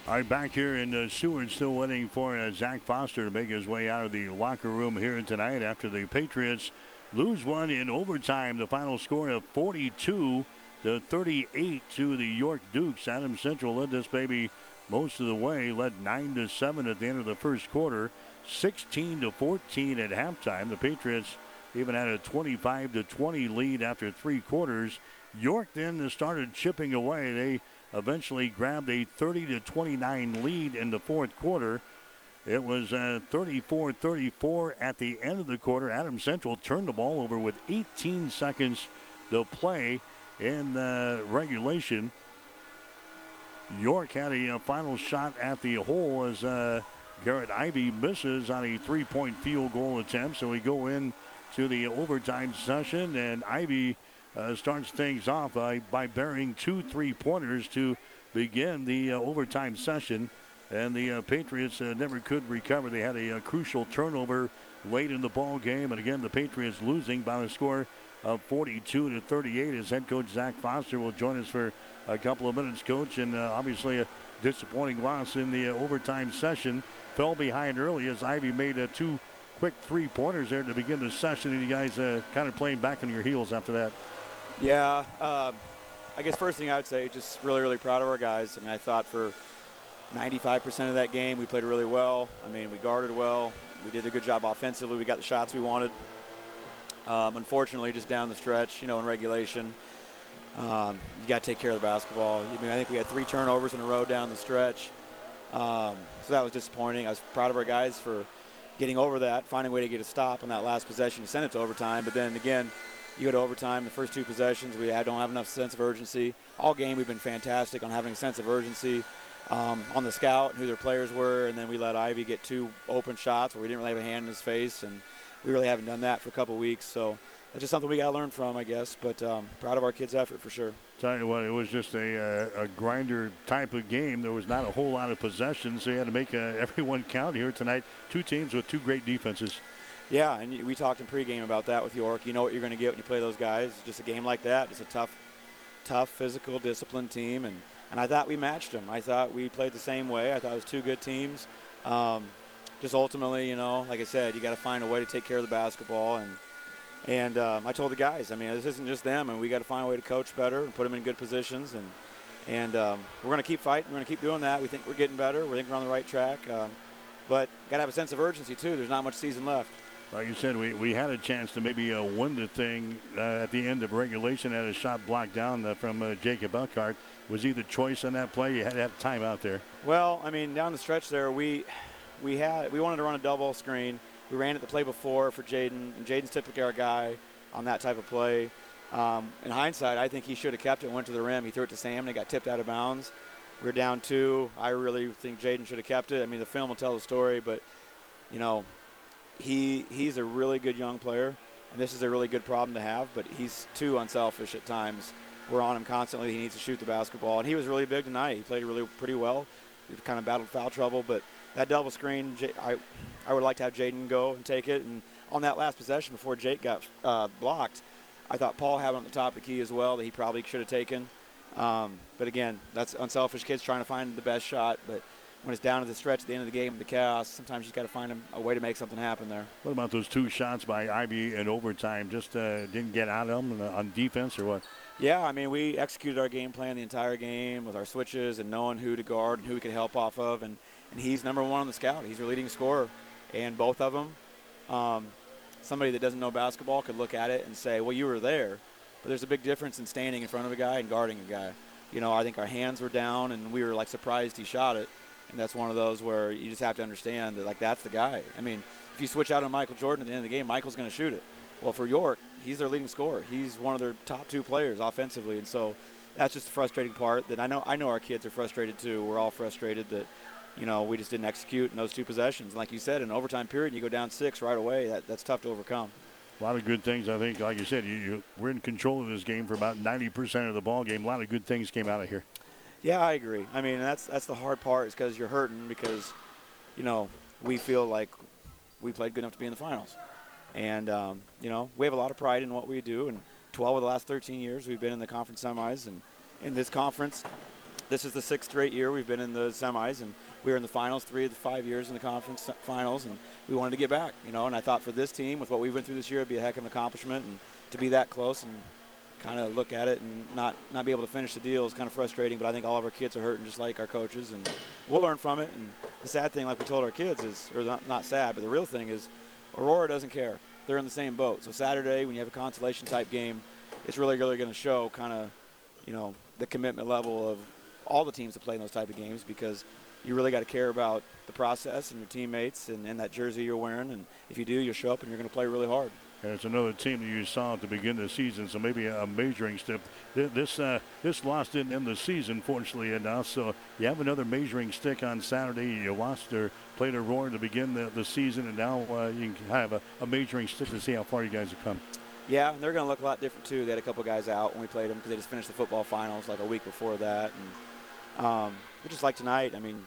All right, back here in uh, Seward, still waiting for uh, Zach Foster to make his way out of the locker room here tonight after the Patriots lose one in overtime. The final score of 42 to 38 to the York Dukes. Adam Central led this baby most of the way, led 9 to 7 at the end of the first quarter, 16 to 14 at halftime. The Patriots even had a 25 to 20 lead after three quarters. York then started chipping away. They eventually grabbed a 30 to 29 lead in the fourth quarter. It was uh, 34 34 at the end of the quarter. Adams Central turned the ball over with 18 seconds to play in uh, regulation. York had a, uh, final shot at the hole as uh, Garrett Ivy misses on a three point field goal attempt. So we go in to the overtime session, and Ivy uh, starts things off by, by burying two three pointers to begin the uh, overtime session. And the uh, Patriots uh, never could recover. They had a, a, crucial turnover late in the ball game, and again the Patriots losing by the score of 42 to 38. As head coach Zach Foster will join us for a couple of minutes, coach, and uh, obviously a disappointing loss in the uh, overtime session. fell behind early as Ivy made uh, two quick three pointers there to begin the session, and you guys uh, kind of playing back on your heels after that. Yeah, uh, I guess first thing I would say, just really, really proud of our guys. I mean, I thought for 95% of that game we played really well. I mean, we guarded well. We did a good job offensively. We got the shots we wanted. Um, unfortunately, just down the stretch, you know, in regulation, um, you got to take care of the basketball. I mean, I think we had three turnovers in a row down the stretch. Um, so that was disappointing. I was proud of our guys for getting over that, finding a way to get a stop on that last possession to send it to overtime. But then again, you go to overtime, the first two possessions, we don't have enough sense of urgency. All game, we've been fantastic on having a sense of urgency um, on the scout and who their players were, and then we let Ivy get two open shots where we didn't really have a hand in his face, and we really haven't done that for a couple weeks. So that's just something we got to learn from, I guess. But um, proud of our kids' effort for sure. Tell you what, it was just a, uh, a grinder type of game. There was not a whole lot of possessions, you had to make uh, [LAUGHS] everyone count here tonight. Two teams with two great defenses. Yeah, and we talked in pregame about that with York. You know what you're going to get when you play those guys. Just a game like that. It's a tough, tough, physical, disciplined team, and and I thought we matched them. I thought we played the same way. I thought it was two good teams. Um, just ultimately, you know, like I said, you got to find a way to take care of the basketball, and and um, I told the guys, I mean, this isn't just them, and we got to find a way to coach better and put them in good positions, and and um, we're going to keep fighting. We're going to keep doing that. We think we're getting better. We think we're on the right track, um, but got to have a sense of urgency too. There's not much season left. Like you said, we, we had a chance to maybe uh, win the thing uh, at the end of regulation. Had a shot blocked down uh, from uh, Jacob Elkhart. Was he the choice on that play? You had to have time out there. Well, I mean, down the stretch there, we we had we wanted to run a double screen. We ran it the play before for Jaden, and Jaden's typically our guy on that type of play. Um, in hindsight, I think he should have kept it. Went to the rim. He threw it to Sam, and it got tipped out of bounds. We are down two. I really think Jaden should have kept it. I mean, the film will tell the story, but you know, he he's a really good young player, and this is a really good problem to have. But he's too unselfish at times. We're on him constantly. He needs to shoot the basketball, and he was really big tonight. He played really pretty well. He kind of battled foul trouble, but that double screen, I I would like to have Jaden go and take it. And on that last possession before Jake got uh, blocked, I thought Paul had on the top of the key as well that he probably should have taken. Um, but again, that's unselfish kids trying to find the best shot. But when it's down to the stretch at the end of the game, the chaos, sometimes you've got to find a, way to make something happen there. What about those two shots by Ivy in overtime? Just uh, didn't get out of them on defense or what? Yeah, I mean, we executed our game plan the entire game with our switches and knowing who to guard and who we could help off of. And, and he's number one on the scout. He's our leading scorer. And both of them, um, somebody that doesn't know basketball could look at it and say, well, you were there. But there's a big difference in standing in front of a guy and guarding a guy. You know, I think our hands were down and we were like surprised he shot it. And that's one of those where you just have to understand that, like, that's the guy. I mean, if you switch out on Michael Jordan at the end of the game, Michael's going to shoot it. Well, for York, he's their leading scorer. He's one of their top two players offensively, and so that's just the frustrating part. That I know, I know our kids are frustrated too. We're all frustrated that, you know, we just didn't execute in those two possessions. And like you said, in overtime period, you go down six right away. That, that's tough to overcome. A lot of good things, I think. Like you said, you, you we're in control of this game for about 90% of the ball game. A lot of good things came out of here. Yeah, I agree. I mean, that's that's the hard part is because you're hurting because, you know, we feel like we played good enough to be in the finals, and um, you know we have a lot of pride in what we do. And 12 of the last 13 years we've been in the conference semis, and in this conference, this is the sixth straight year we've been in the semis, and we were in the finals three of the five years in the conference finals, and we wanted to get back, you know. And I thought for this team, with what we went through this year, it'd be a heck of an accomplishment, and to be that close and kind of look at it and not not be able to finish the deal is kind of frustrating. But I think all of our kids are hurting just like our coaches, and we'll learn from it. And the sad thing, like we told our kids, is or not, not sad, but the real thing is, Aurora doesn't care. They're in the same boat. So Saturday, when you have a consolation type game, it's really really going to show kind of, you know, the commitment level of all the teams that play in those type of games because you really got to care about the process and your teammates and, and that jersey you're wearing. And if you do, you'll show up and you're going to play really hard. And it's another team that you saw at the beginning of the season, so maybe a measuring stick. This uh, this loss didn't end the season, fortunately enough. So you have another measuring stick on Saturday. You lost or played Aurora to begin the, the season, and now uh, you can have a, a, measuring stick to see how far you guys have come. Yeah, and they're going to look a lot different too. They had a couple guys out when we played them because they just finished the football finals like a week before that, and um, just like tonight. I mean,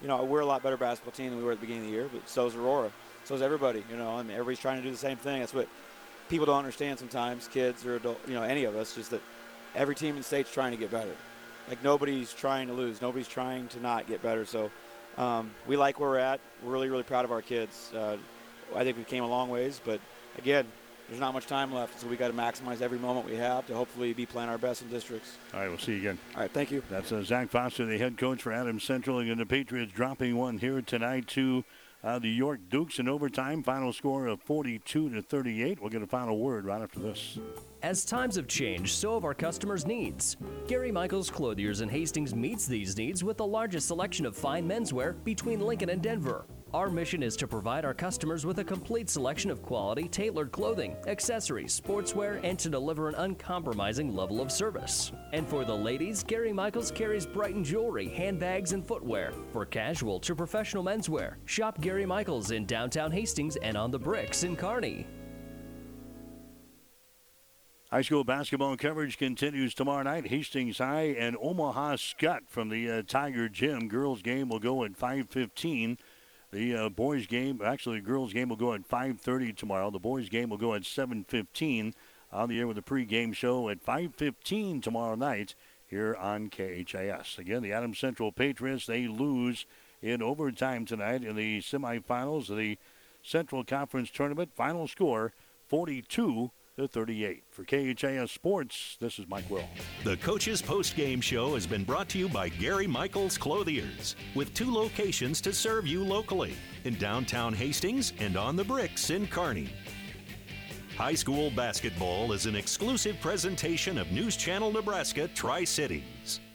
you know, we're a lot better basketball team than we were at the beginning of the year, but so is Aurora. So is everybody. You know, I mean, everybody's trying to do the same thing. That's what people don't understand sometimes, kids or adult, you know, any of us, just that every team in the state's trying to get better. Like nobody's trying to lose. Nobody's trying to not get better. So um, we like where we're at. We're really, really proud of our kids. Uh, I think we came a long ways, but again, there's not much time left, so we got to maximize every moment we have to hopefully be playing our best in districts. All right, we'll see you again. All right, thank you. That's uh, Zach Foster, the head coach for Adams Central, and the Patriots dropping one here tonight to uh, the York Dukes in overtime. Final score of 42 to 38. We'll get a final word right after this. As times have changed, so have our customers' needs. Gary Michaels Clothiers in Hastings meets these needs with the largest selection of fine menswear between Lincoln and Denver. Our mission is to provide our customers with a complete selection of quality, tailored clothing, accessories, sportswear, and to deliver an uncompromising level of service. And for the ladies, Gary Michaels carries Brighton jewelry, handbags, and footwear. For casual to professional menswear, shop Gary Michaels in downtown Hastings and on the bricks in Kearney. High school basketball coverage continues tomorrow night. Hastings High and Omaha Skutt from the uh, Tiger Gym. Girls game will go at 5:15. The uh, boys game, actually, the girls game will go at 5:30 tomorrow. The boys game will go at 7:15. On the air with the pregame show at 5:15 tomorrow night here on KHAS. Again, the Adams Central Patriots they lose in overtime tonight in the semifinals of the Central Conference Tournament. Final score 42 to 38. For KHAS Sports, this is Mike Will. The Coach's Post Game Show has been brought to you by Gary Michaels Clothiers, with two locations to serve you locally in downtown Hastings and on the bricks in Kearney. High school basketball is an exclusive presentation of News Channel Nebraska Tri Cities.